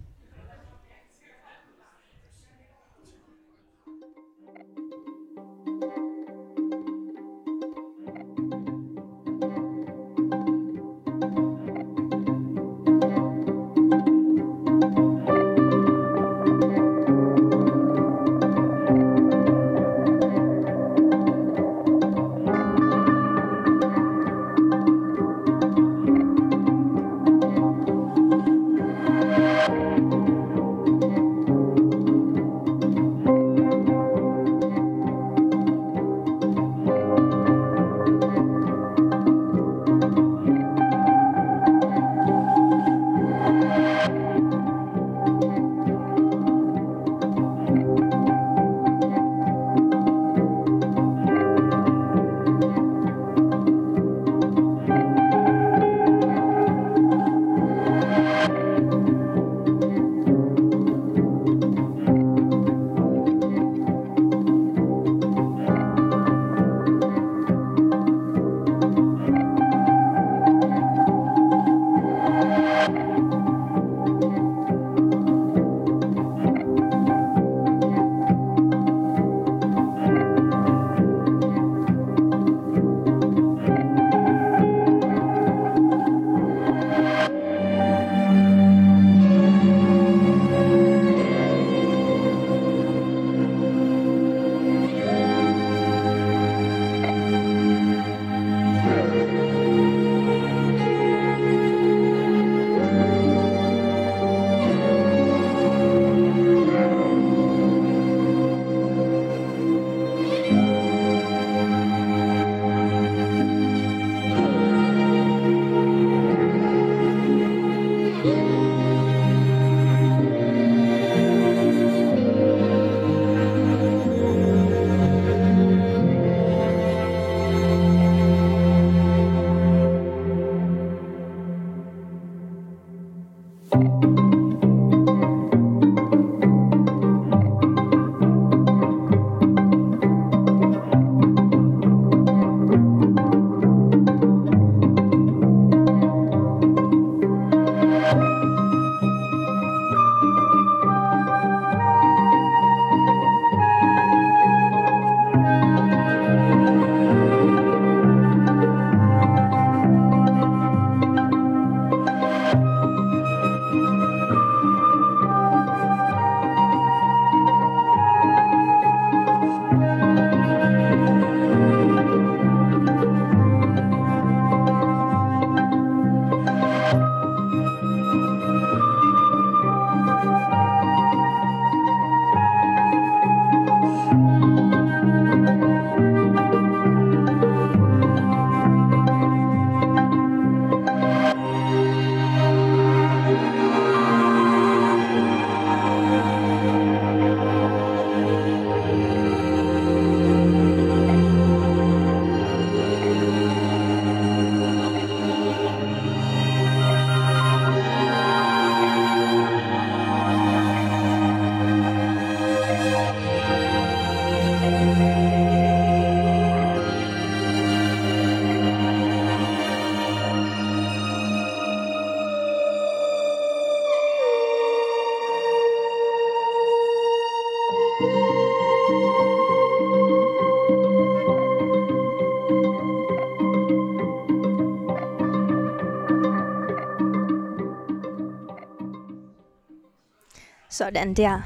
Sådan der.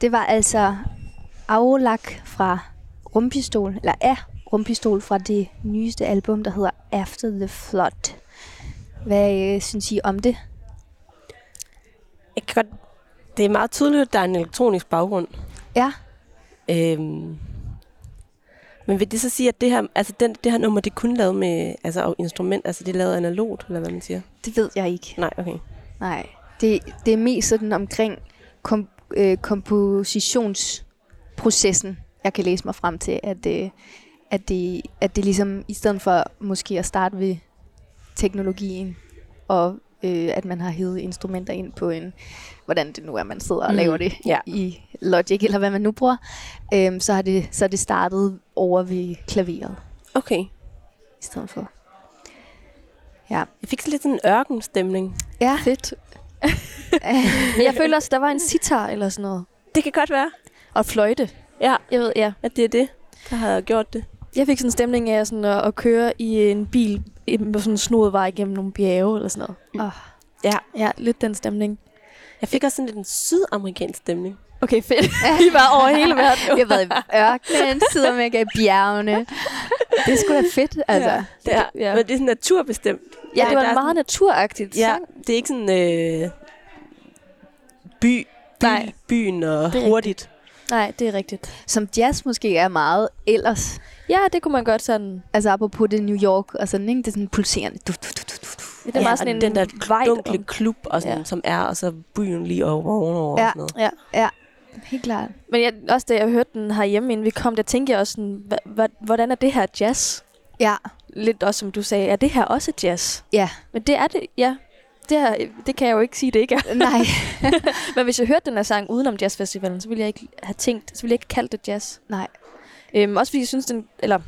Det var altså Aulak fra Rumpistol, eller af Rumpistol fra det nyeste album, der hedder After the Flood. Hvad øh, synes I om det? Jeg kan godt... Det er meget tydeligt, at der er en elektronisk baggrund. Ja. Øhm, men vil det så sige, at det her, altså den, det her nummer, det er kun lavet med altså, instrument, altså det er lavet analogt, eller hvad man siger? Det ved jeg ikke. Nej, okay. Nej, det, det er mest sådan omkring kom, øh, kompositionsprocessen, jeg kan læse mig frem til, at, øh, at, det, at det ligesom, i stedet for måske at starte ved teknologien, og øh, at man har hævet instrumenter ind på en, hvordan det nu er, man sidder og mm. laver det ja. i Logic, eller hvad man nu bruger, øh, så, har det, så er det startet over ved klaveret. Okay. i stedet for. Jeg fik sådan lidt sådan en ørkenstemning. Ja. Fedt. Men jeg føler også, der var en sitar eller sådan noget. Det kan godt være. Og fløjte. Ja, Jeg ved, ja. at det er det, der har gjort det. Jeg fik sådan en stemning af sådan at, at køre i en bil på sådan en snodet vej gennem nogle bjerge eller sådan noget. Oh. Ja. Ja, lidt den stemning. Jeg fik også sådan lidt en sydamerikansk stemning. Okay, fedt. Vi var over hele verden. Vi har været i ørkenen, sidder med i bjergene. Det er sgu da fedt, altså. Ja. Det er, ja. Men det er sådan naturbestemt. Ja, det var er meget naturagtigt Ja, sang. det er ikke sådan øh, by, by, Nej. byen og Det er hurtigt. Nej, det er rigtigt. Som jazz måske er meget ellers. Ja, det kunne man godt sådan... Altså apropos det New York og sådan, ikke? Det er sådan pulserende. Du, du, du, du, du. Det er Ja, meget og sådan en den der dunkle om- klub, og sådan, Ja. ja. som er, og så byen lige over ovenover. Ja. Og sådan noget. Ja. Helt klart. Men jeg, også da jeg hørte den herhjemme, inden vi kom, der tænkte jeg også sådan, hvordan er det her jazz? Ja. Lidt også som du sagde, er det her også jazz? Ja. Men det er det, ja. Det, her, det kan jeg jo ikke sige, det ikke er. Nej. Men hvis jeg hørte den her sang udenom jazzfestivalen, så ville jeg ikke have tænkt, så ville jeg ikke kalde det jazz. Nej. Øhm, også fordi jeg synes, den, eller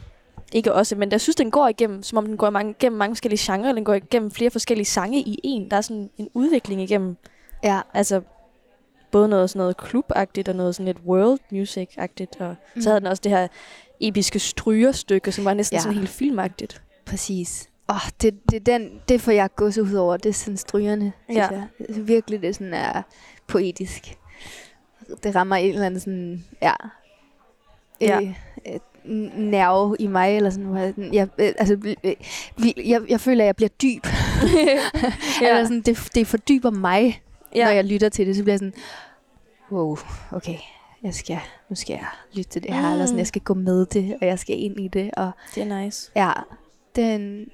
ikke også, men jeg synes, den går igennem, som om den går mange, igennem mange forskellige genrer, den går igennem flere forskellige sange i en. Der er sådan en udvikling igennem, Ja. altså både noget sådan noget klubagtigt og noget sådan lidt world music-agtigt. Og mm. så havde den også det her episke strygerstykke, som var næsten Ja. sådan helt filmagtigt. Præcis. Åh, oh, det, det, den, det får jeg gås ud over. Det er sådan strygerne, Ja. jeg. Virkelig, det sådan er poetisk. Det rammer en eller anden sådan, ja, Ja. Øh, øh, nerve i mig, eller sådan, hvor jeg, øh, altså, øh, vi- jeg, jeg føler, at jeg bliver dyb. ja. eller sådan, det, det fordyber mig, ja. når jeg lytter til det, så bliver jeg sådan, wow, okay, jeg skal, nu skal jeg lytte til det her, mm. eller sådan, Mm. jeg skal gå med det, og jeg skal ind i det, og Det er nice. ja, den,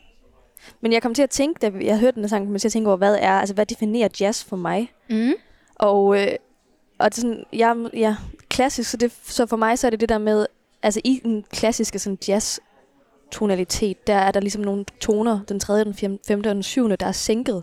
Men jeg kom til at tænke, da jeg hørte den sang, kom jeg til at tænke over, hvad er, altså hvad definerer jazz for mig? mm. Og, øh, og det er sådan, jeg, ja, klassisk, så, det, så for mig så er det det der med, altså i den klassiske sådan jazz tonalitet, der er der ligesom nogle toner, den tredje, den femte og den syvende, der er sænket.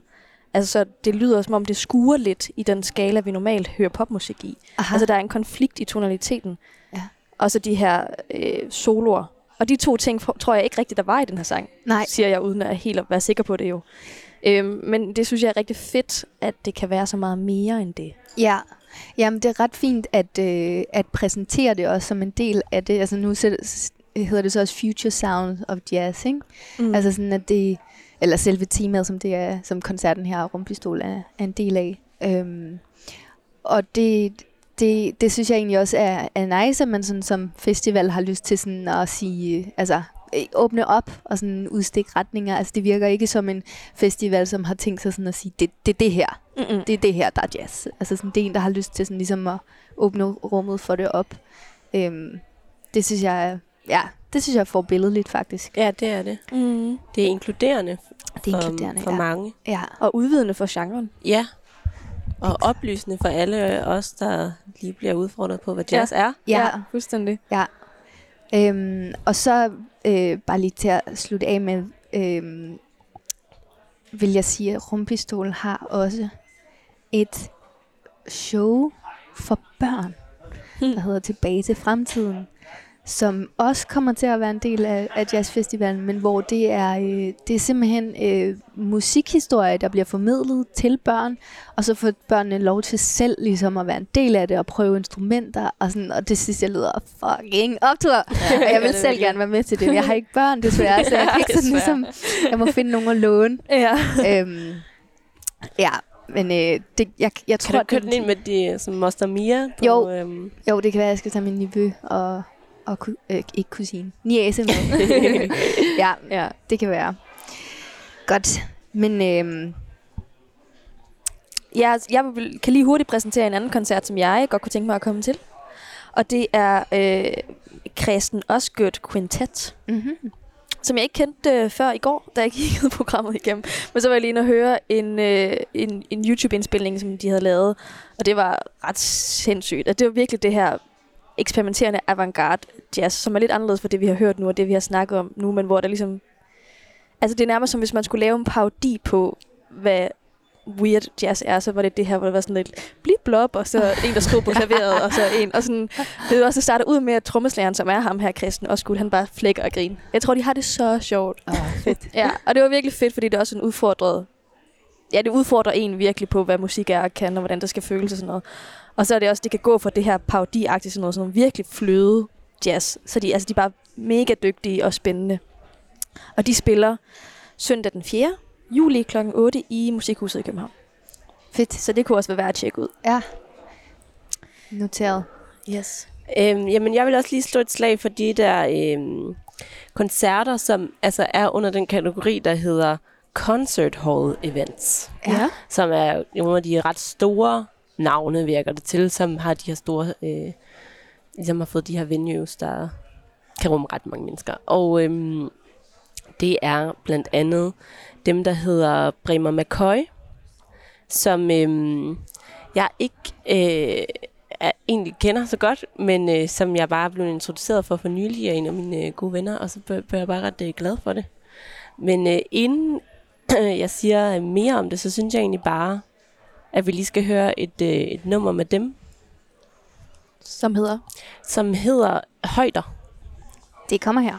Altså så det lyder som om det skuer lidt i den skala, vi normalt hører popmusik i. Aha. Altså der er en konflikt i tonaliteten. Ja. Og så de her øh, soloer. Og de to ting tror jeg ikke rigtigt, der var i den her sang Nej, siger jeg, uden at helt at være sikker på det jo. Øhm, men det synes jeg er rigtig fedt, at det kan være så meget mere end det. Ja, Jamen, det er ret fint at, øh, at præsentere det også som en del af det. Altså nu hedder det så også Future Sound of Jazz, ikke? Mm. Altså sådan, at det, eller selve temaet, som, det er, som koncerten her, Rumpistol, er, er en del af. Øhm, og det, det, det synes jeg egentlig også er, er nice, at man sådan som festival har lyst til sådan at sige, altså øh, åbne op og sådan udstikke retninger. Altså det virker ikke som en festival, som har tænkt sig sådan at sige, det, det er det her Mm-mm. det er det her, der er jazz. Altså sådan, det er en, der har lyst til sådan, ligesom at åbne rummet for det op. Øhm, det synes jeg, er- ja, det synes jeg er forbilledeligt faktisk. Ja, det er det. Mm. Det er inkluderende Det er for, inkluderende, for ja. mange. Ja, Og udvidende for genren. Ja. Og oplysende for alle os, der lige bliver udfordret på, hvad jazz er. ja. fuldstændig. Øhm, og så øh, bare lige til at slutte af med, øhm, vil jeg sige, at Rumpistol har også et show for børn, Hmm. der hedder Tilbage til fremtiden, som også kommer til at være en del af, af jazzfestivalen, men hvor det er, øh, det er simpelthen øh, musikhistorie, der bliver formidlet til børn, og så får børnene lov til selv ligesom at være en del af det og prøve instrumenter, og, sådan, og det synes jeg lyder fucking optur. og jeg vil selv gerne være med til det. Jeg har ikke børn desværre, så jeg kan ikke sådan ligesom, jeg må finde nogen at låne. Ja. øhm, ja, men øh, det, jeg, jeg Kan tror, du køre den ind med de, som Moster Mia? På, Jo. Øhm, Jo, det kan være, at jeg skal tage min nevø og, og ku, øh, ikke kusine. Niese med. ja, ja. det kan være. Godt. Men øhm, Jeg, jeg vil- kan lige hurtigt præsentere en anden koncert, som jeg godt kunne tænke mig at komme til. Og det er øh, Kristen Osgood Quintet, mm-hmm. som jeg ikke kendte øh, før i går, da jeg kiggede programmet igennem. Men så var jeg lige inde og høre en, øh, en, en YouTube-indspilning, som de havde lavet. Og det var ret sindssygt. Og det var virkelig det her eksperimenterende avantgarde jazz, som er lidt anderledes for det, vi har hørt nu, og det, vi har snakket om nu, men hvor der ligesom... Altså, det er nærmest som, hvis man skulle lave en parodi på, hvad weird jazz er, så var det det her, hvor det var sådan lidt blip blop, og så en, der skruede på klaveret, og så en, og sådan, det var også starter ud med, at trommeslageren, som er ham her, Christen, og skulle han bare flække og grine. Jeg tror, de har det så sjovt. Oh, fedt. Ja, og det var virkelig fedt, fordi det er også en udfordret... Ja, det udfordrer en virkelig på, hvad musik er og kan, og hvordan det skal føles og sådan noget. Og så er det også, det kan gå fra det her parodiagtigt sådan noget, sådan noget virkelig fløde jazz. Så de, altså, de er bare mega dygtige og spændende. Og de spiller søndag den 4. juli kl. 8 i Musikhuset i København. Fedt. Så det kunne også være værd at tjekke ud. Ja. Noteret. Yes. Øhm, jamen, jeg vil også lige slå et slag for de der øhm, koncerter, som altså er under den kategori, der hedder Concert Hall Events. Ja. Som er nogle af de ret store navne, virker det til, som har de her store, øh, ligesom har fået de her venues, der kan rumme ret mange mennesker. Og øhm, det er blandt andet dem, der hedder Bremer McCoy, som øhm, jeg ikke øh, er, egentlig kender så godt, men øh, som jeg bare blev introduceret for for nylig af en af mine øh, gode venner, og så blev jeg bare ret øh, glad for det. Men øh, inden jeg siger øh, mere om det, så synes jeg egentlig bare, at vi lige skal høre et, øh, et nummer med dem, Som hedder? som hedder Højder. Det kommer her.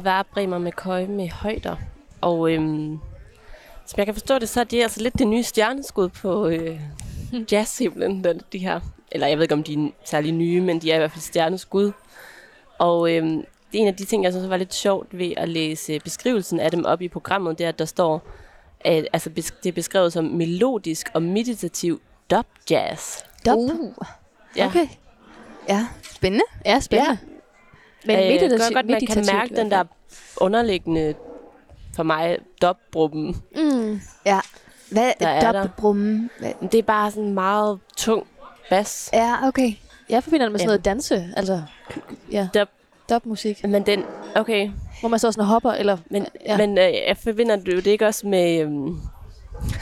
Det var Bremer McCoy med højder. Og øhm, som jeg kan forstå det, så er det altså lidt det nye stjerneskud på øh, jazzhimlen, den- de her. Eller jeg ved ikke, om de er særlig nye, men de er i hvert fald stjerneskud. Og øhm, det er en af de ting, jeg synes var lidt sjovt ved at læse beskrivelsen af dem op i programmet, det er, at der står, at altså, det er beskrevet som melodisk og meditativ dub jazz. Dop. Uh, Ja. okay. Ja, spændende. Ja, spændende. Men øh, meditativ- godt, godt, man kan mærke den der underliggende, for mig, fald. Mm. Ja. Hvad Der er er der. dobbeltbrummen? Hvad? Men Det er bare sådan meget tung bas. Ja, okay. Jeg forbinder det med sådan Ja. noget danse, altså ja, Dub. dubmusik, Men den, okay, hvor man så sådan hopper, eller men, Ja. men øh, jeg forbinder det jo det ikke også med... Øhm,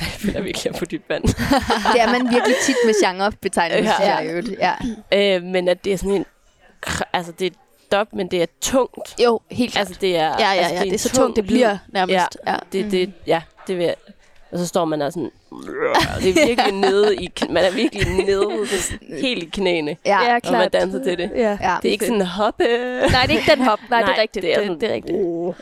jeg føler virkelig, jeg er på dybt vand. Det er man virkelig tit med genrebetegnelser. Ja. Ja. ja. øh, men at det er sådan en... Altså, det er dub, men det er tungt. jo, helt klart. Altså, det er... ja, ja, altså, ja, er det en er så tung tungt, det bliver nærmest. Ja, Ja. det, det, ja, det vil jeg. Og så står man og sådan... Det er virkelig nede i... Man er virkelig nede helt i knæene. Ja. ja. Og klart. man danser til det. Ja. ja. Det er ikke sådan hoppe. Nej, det er ikke den hop. Nej, det er rigtigt. Det er, Det, sådan, det er rigtigt. Uh.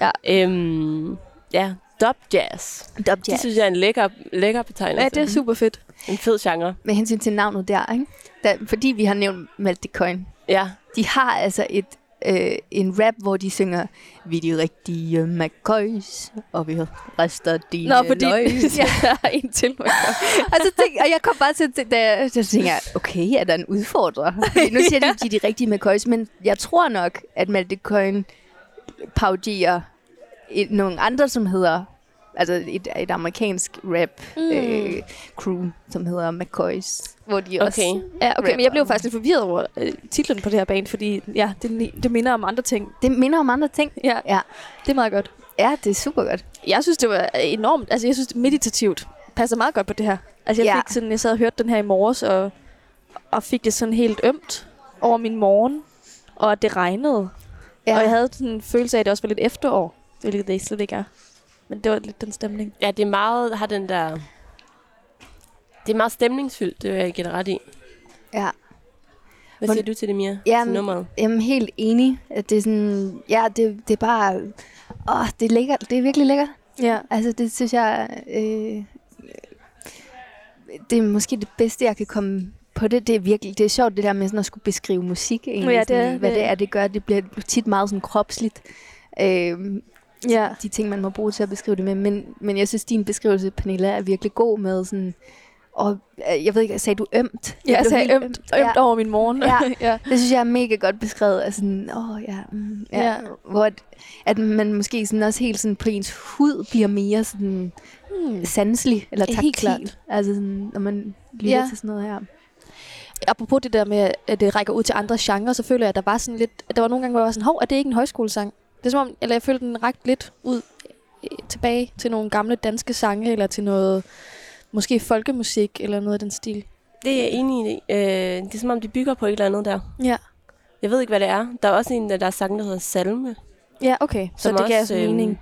Ja. Øhm, ja, dub jazz. Dub Det jazz. synes jeg er en lækker, lækker betegnelse. Ja, det er super fedt. En fed genre. Med hensyn til navnet der, ikke? Der, fordi vi har nævnt Malte Coin. Ja. De har altså et, øh, en rap, hvor de synger Vi er de rigtige McCoys, og vi rester dine Nå, fordi løg." jeg har en til. og, så tænk, og jeg kom bare til, da jeg, så tænker jeg, okay, er der en udfordrer? Nu siger de, de er de rigtige McCoys, men jeg tror nok, at Malte Coin parodierer et, nogle andre, som hedder, altså et, et amerikansk rap Mm. øh, crew, som hedder McCoys, hvor de også... Okay. Ja, okay, men jeg blev rapper. faktisk lidt forvirret over øh, titlen på det her band, fordi ja, det, det minder om andre ting. Det minder om andre ting. Ja, Ja, det er meget godt. ja det er super godt. Jeg synes, det var enormt, altså jeg synes, det meditativt passer meget godt på det her. Altså jeg Ja. fik sådan, jeg sad og hørte den her i morges, og, og fik det sådan helt ømt over min morgen, og at det regnede. Ja. Og jeg havde sådan en følelse af, at det også var lidt efterår, hvilket det slet ikke er. Men det var lidt den stemning. Ja, det er meget, har den der... Det er meget stemningsfyldt, det vil jeg give dig ret i. ja. Hvad siger du til det, Mia? Jamen, til nummeret? Jamen, helt enig. At det er sådan, ja, det, det er bare, åh, det er lækkert. Det er virkelig lækkert. Ja. Altså, det synes jeg, øh, det er måske det bedste, jeg kan komme på det. Det er virkelig, det er sjovt det der med sådan at skulle beskrive musik egentlig. Ja, det er sådan, hvad det. det er, det gør. Det bliver tit meget sådan kropsligt. Øh, Ja. de ting, man må bruge til at beskrive det med. Men, men jeg synes, din beskrivelse, Pernilla, er virkelig god med sådan... Og øh, jeg ved ikke, sagde du ømt? Ja, jeg sagde helt ømt, ømt Ja. over min morgen. Ja. ja. Det synes jeg er mega godt beskrevet. Altså, sådan, åh, ja, mm, ja. Ja. Hvor at, at man måske sådan også helt sådan på ens hud bliver mere sådan Hmm. sanselig eller taktil. helt klart. Altså sådan, når man lytter ja. til sådan noget her. Apropos det der med, at det rækker ud til andre genrer, så føler jeg, at der var sådan lidt... At der var nogle gange, hvor jeg var sådan, hov, er det ikke en højskolesang? Det er som om, eller jeg følte, den rækte lidt ud øh, tilbage til nogle gamle danske sange, eller til noget, måske folkemusik, eller noget af den stil. Det er jeg enig i. Øh, det er som om, de bygger på et eller andet der. Ja. Jeg ved ikke, hvad det er. Der er også en, der er sang, der hedder Salme. Ja, okay. Så det gav også, også mening.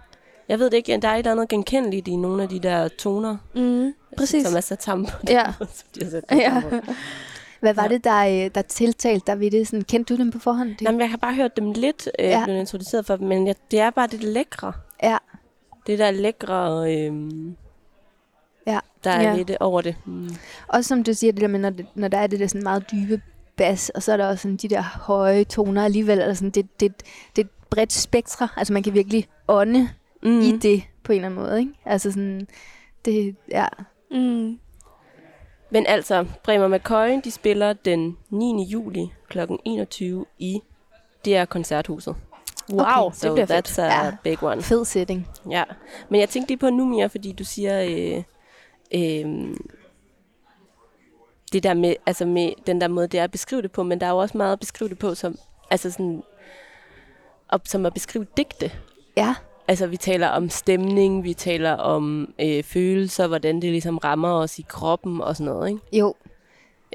Jeg ved det ikke. Der er et eller andet genkendeligt i nogle af de der toner, Mm, præcis. som er sat sammen på Ja. den måde, som de har sat Ja. Hvad var Ja. det, der, øh, der tiltalte dig ved det? Sådan, kendte du dem på forhånd? Det? Jamen, jeg har bare hørt dem lidt, øh, Ja. blevet introduceret for dem, men jeg, det er bare det lækre. Ja. Det der lækre, øh, Ja. der er Ja. lidt over det. Mm. Også som du siger, det der med, når, det, når der er det der sådan meget dybe bas, og så er der også sådan de der høje toner alligevel. Altså sådan, det, det, det er et bredt spektre. Altså man kan virkelig ånde mm. i det på en eller anden måde. Ikke? Altså sådan, det, ja. Mm. Men altså, Bremer McCoy, de spiller den 9. juli kl. 21 i DR Koncerthuset. Wow, Okay, det So bliver fedt. that's a Ja. ja. big one. Fed setting. Ja, men jeg tænkte lige på nu mere, fordi du siger, øh, øh, det der med, altså med den der måde, det er at beskrive det på, men der er jo også meget at beskrive det på, som, altså sådan, op, som at beskrive digte. Ja, Altså, vi taler om stemning, vi taler om øh, følelser, hvordan det ligesom rammer os i kroppen og sådan noget, ikke? jo.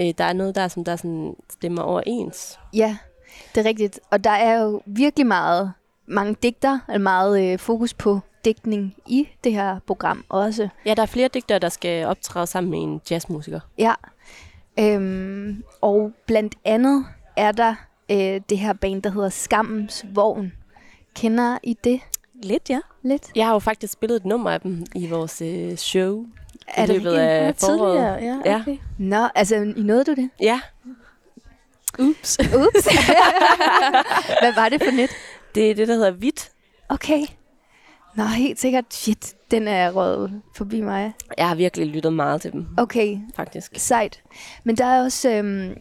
Øh, der er noget der, som der sådan stemmer overens. Ja, det er rigtigt. Og der er jo virkelig meget, mange digter, og meget øh, fokus på digtning i det her program også. Ja, der er flere digtere, der skal optræde sammen med en jazzmusiker. Ja. Øhm, og blandt andet er der øh, det her band, der hedder Skammens Vogn. Kender I det Lidt, ja. lidt? Jeg har jo faktisk spillet et nummer af dem i vores øh, show Er i det løbet af foråret. ja, Ja. okay. Nå, altså, I nåede du det? Ja, Ups. Ups. Hvad var det for net? det er det, der hedder Hvidt. Okay. Nå, helt sikkert. Shit, den er røget forbi mig. Jeg har virkelig lyttet meget til dem, Okay, faktisk. sejt. Men der er også øhm,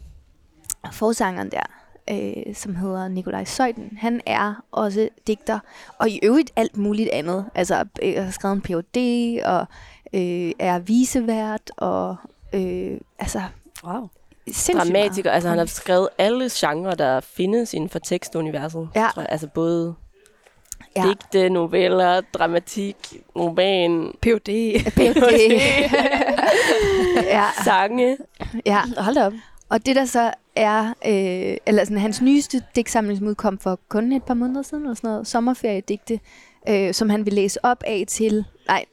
forsangeren der, øh, som hedder Nikolaj Søjden. Han er også digter, og i øvrigt alt muligt andet. Altså, øh, har skrevet en Ph.D., og øh, er visevært, og øh, altså, Wow. Dramatiker, meget. altså han har skrevet alle genrer, der findes inden for tekstuniverset. Ja. Tror jeg. Altså både Ja. ja. digte, noveller, dramatik, roman, Ph.D. Ph.D. ja, sange. ja. Hold da op. Og det der så er, øh, eller sådan, hans nyeste digtsamling, som udkom for kun et par måneder siden, eller sådan noget, sommerferiedigte, øh, som han vil læse op af til, nej,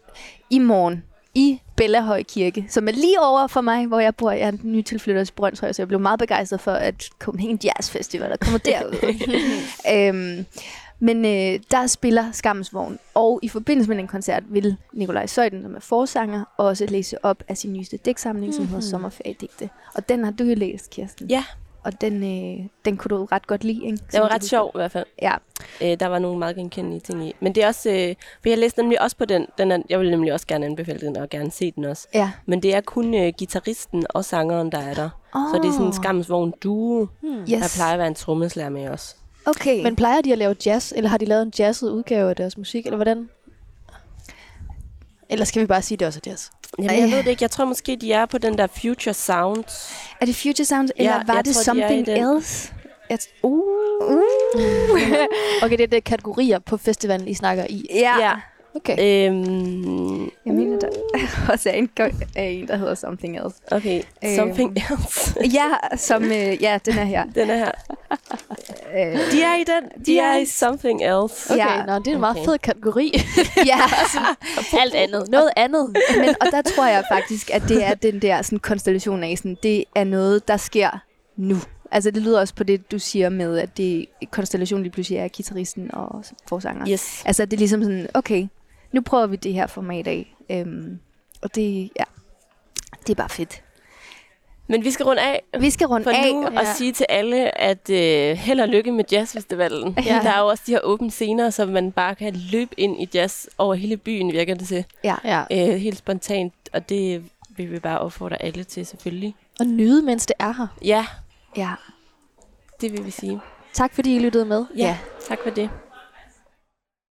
i morgen, i Bellahøj Kirke, som er lige over for mig, hvor jeg bor. Jeg er den nye tilflytter til Brøndshøj, så jeg blev meget begejstret for, at Copenhagen Jazz Festival, der kommer derud. øhm, men øh, der spiller Skammensvogn, og i forbindelse med den koncert vil Nikolaj Søjden, som er forsanger, også læse op af sin nyeste digtsamling, som hedder Sommerferiedigte. Og den har du jo læst, Kirsten. Ja, Og den, øh, den kunne du ret godt lide, ikke? det var ret sjov i hvert fald. Ja, Øh, der var nogle meget genkendelige ting i. Men det er også, øh, for jeg læste nemlig også på den, den er, jeg vil nemlig også gerne anbefale den, og gerne se den også. ja. Men det er kun øh, gitarristen og sangeren, der er der. Oh, Så det er sådan en skammesvogn duo. yes. Der plejer at være en trommeslager med os. Okay. Men plejer de at lave jazz, eller har de lavet en jazzet udgave af deres musik, eller hvordan? Eller skal vi bare sige, at det også er jazz? Jamen, Ej. jeg ved det ikke. Jeg tror måske, de er på den der Future Sound. er det Future Sound, eller Ja, var det tror, de Something den. Else? Jeg t- Uh. okay, det er det kategorier på festivalen, I snakker i. ja. Ja. Okay. Øhm, Jeg mener, der også er en, er en, der hedder Something Else. okay, Øhm. Something Else. Ja, som, øh, ja, den er her. Den er her. Øh, De er i den. De er i Something Else. Okay, Ja. nå, det er en meget Okay. fed kategori. ja, Alt andet. Noget andet. men, og der tror jeg faktisk, at det er den der sådan, konstellation af, sådan, det er noget, der sker nu. Altså det lyder også på det, du siger med, at det konstellation lige pludselig er gitarristen og forsangeren. Yes. Altså det er ligesom sådan, okay, nu prøver vi det her format af. Øhm, og det, ja, det er bare fedt. Men vi skal runde af Vi skal runde for af. nu Ja. og sige til alle, at øh, held og lykke med jazzfestivalen. Ja. Ja. Der er jo også de her åbne scener, så man bare kan løbe ind i jazz over hele byen, virker det til. Ja. Ja. Øh, helt spontant, og det vil vi bare opfordre alle til selvfølgelig. Og nyde, mens det er her. Ja, ja. det vil vi sige. Tak fordi I lyttede med. Ja, tak for det.